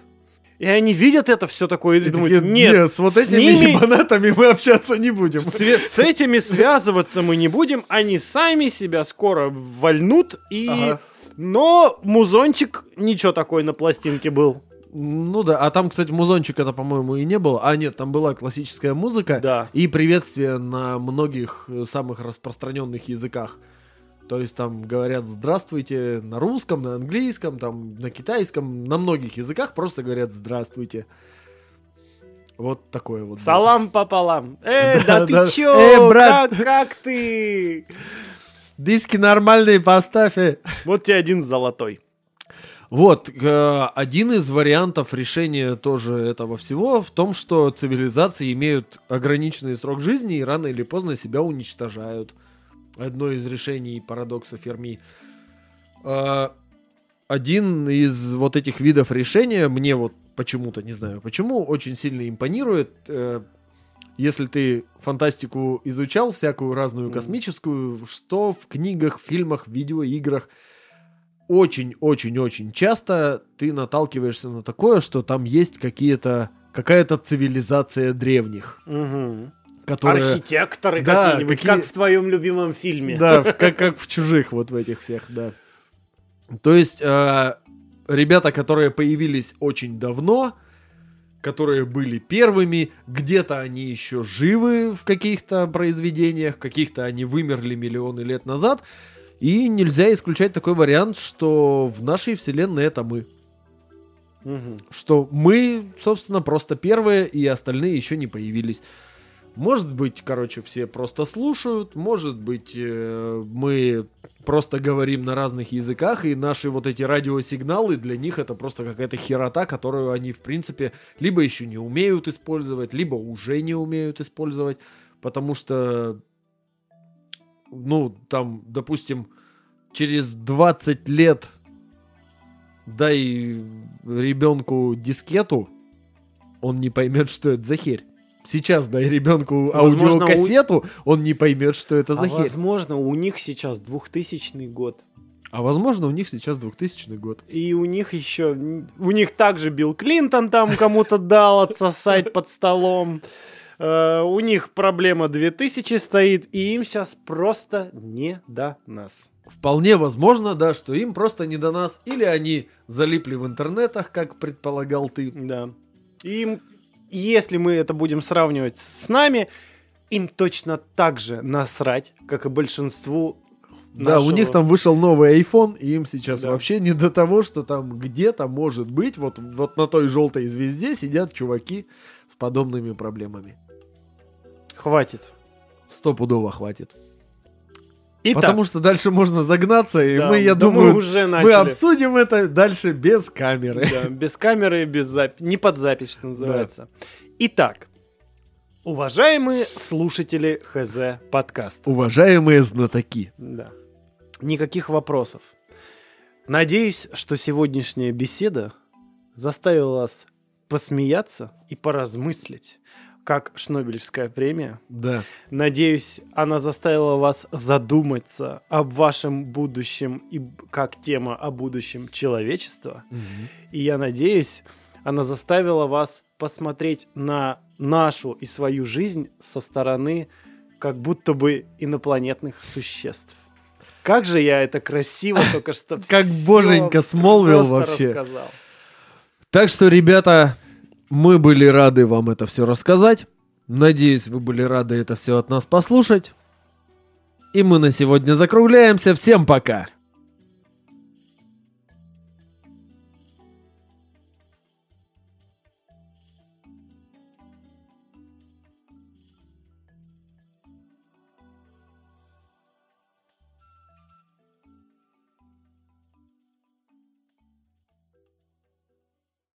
И они видят это все такое и, И думают, такие, нет, с вот с этими ними- ебанатами мы общаться не будем. Све- С этими связываться мы не будем, они сами себя скоро вольнут, и... Ага. Но музончик ничего такой на пластинке был. Ну да, а там, кстати, музончик это, по-моему, и не было. А нет, там была классическая музыка Да. и приветствие на многих э, самых распространенных языках. То есть там говорят «здравствуйте» на русском, на английском, там на китайском, на многих языках просто говорят «здравствуйте». Вот такое вот. было. Салам пополам. Э, [LAUGHS] да, Да, ты да. чё? Э, брат. Как, как ты? Диски нормальные поставь. э. Вот тебе один золотой. Вот, э, один из вариантов решения тоже этого всего в том, что цивилизации имеют ограниченный срок жизни и рано или поздно себя уничтожают. Одно из решений парадокса Ферми. Э, Один из вот этих видов решения мне вот почему-то, не знаю почему, очень сильно импонирует. Э, Если ты фантастику изучал, всякую разную космическую, что в книгах, фильмах, видеоиграх, очень-очень-очень часто ты наталкиваешься на такое, что там есть какие-то какая-то цивилизация древних, Мгм. Которая Архитекторы Да, какие-нибудь, какие- как в твоем любимом фильме. да, как как в чужих вот в этих всех, да. То есть э, ребята, которые появились очень давно, которые были первыми, где-то они еще живы в каких-то произведениях, каких-то они вымерли миллионы лет назад, и нельзя исключать такой вариант, что в нашей вселенной это мы. Мгм. что мы, собственно, просто первые, и остальные еще не появились. Может быть, короче, все просто слушают, может быть, э, мы просто говорим на разных языках, и наши вот эти радиосигналы для них это просто какая-то херота, которую они, в принципе, либо еще не умеют использовать, либо уже не умеют использовать, потому что, ну, там, допустим, через 20 лет дай ребенку дискету, он не поймет, что это за херь. Сейчас дай ребенку Возможно, аудиокассету, он не поймет, что это за А херь. возможно, у них сейчас 2000 год. А возможно, у них сейчас 2000 год. И у них еще... У них также Билл Клинтон там кому-то дал отсосать под столом. Э, У них проблема 2000 стоит, и им сейчас просто не до нас. Вполне возможно, да, что им просто не до нас, или они залипли в интернетах, как предполагал ты. Да. Им, если мы это будем сравнивать с нами, им точно так же насрать, как и большинству Да, у нашего- них там вышел новый iPhone, и им сейчас Да. вообще не до того, что там где-то может быть, вот, вот на той желтой звезде сидят чуваки с подобными проблемами. Хватит. Стопудово хватит. Итак, Потому что дальше можно загнаться, и да, мы, я да мы думаю, уже мы обсудим это дальше без камеры. Да, без камеры, без записи. Не под запись, что называется. Итак, уважаемые слушатели ХЗ подкаста. Уважаемые знатоки. Да. Никаких вопросов. Надеюсь, что сегодняшняя беседа заставила вас посмеяться и поразмыслить, как Шнобелевская премия. Да. Надеюсь, она заставила вас задуматься об вашем будущем и как тема о будущем человечества. И я надеюсь, она заставила вас посмотреть на нашу и свою жизнь со стороны как будто бы инопланетных существ. Как же я это красиво только что [LAUGHS] Как боженька смолвил вообще. рассказал. Так что, ребята, Мы были рады вам это все рассказать. Надеюсь, вы были рады это все от нас послушать. И мы на сегодня закругляемся. Всем пока!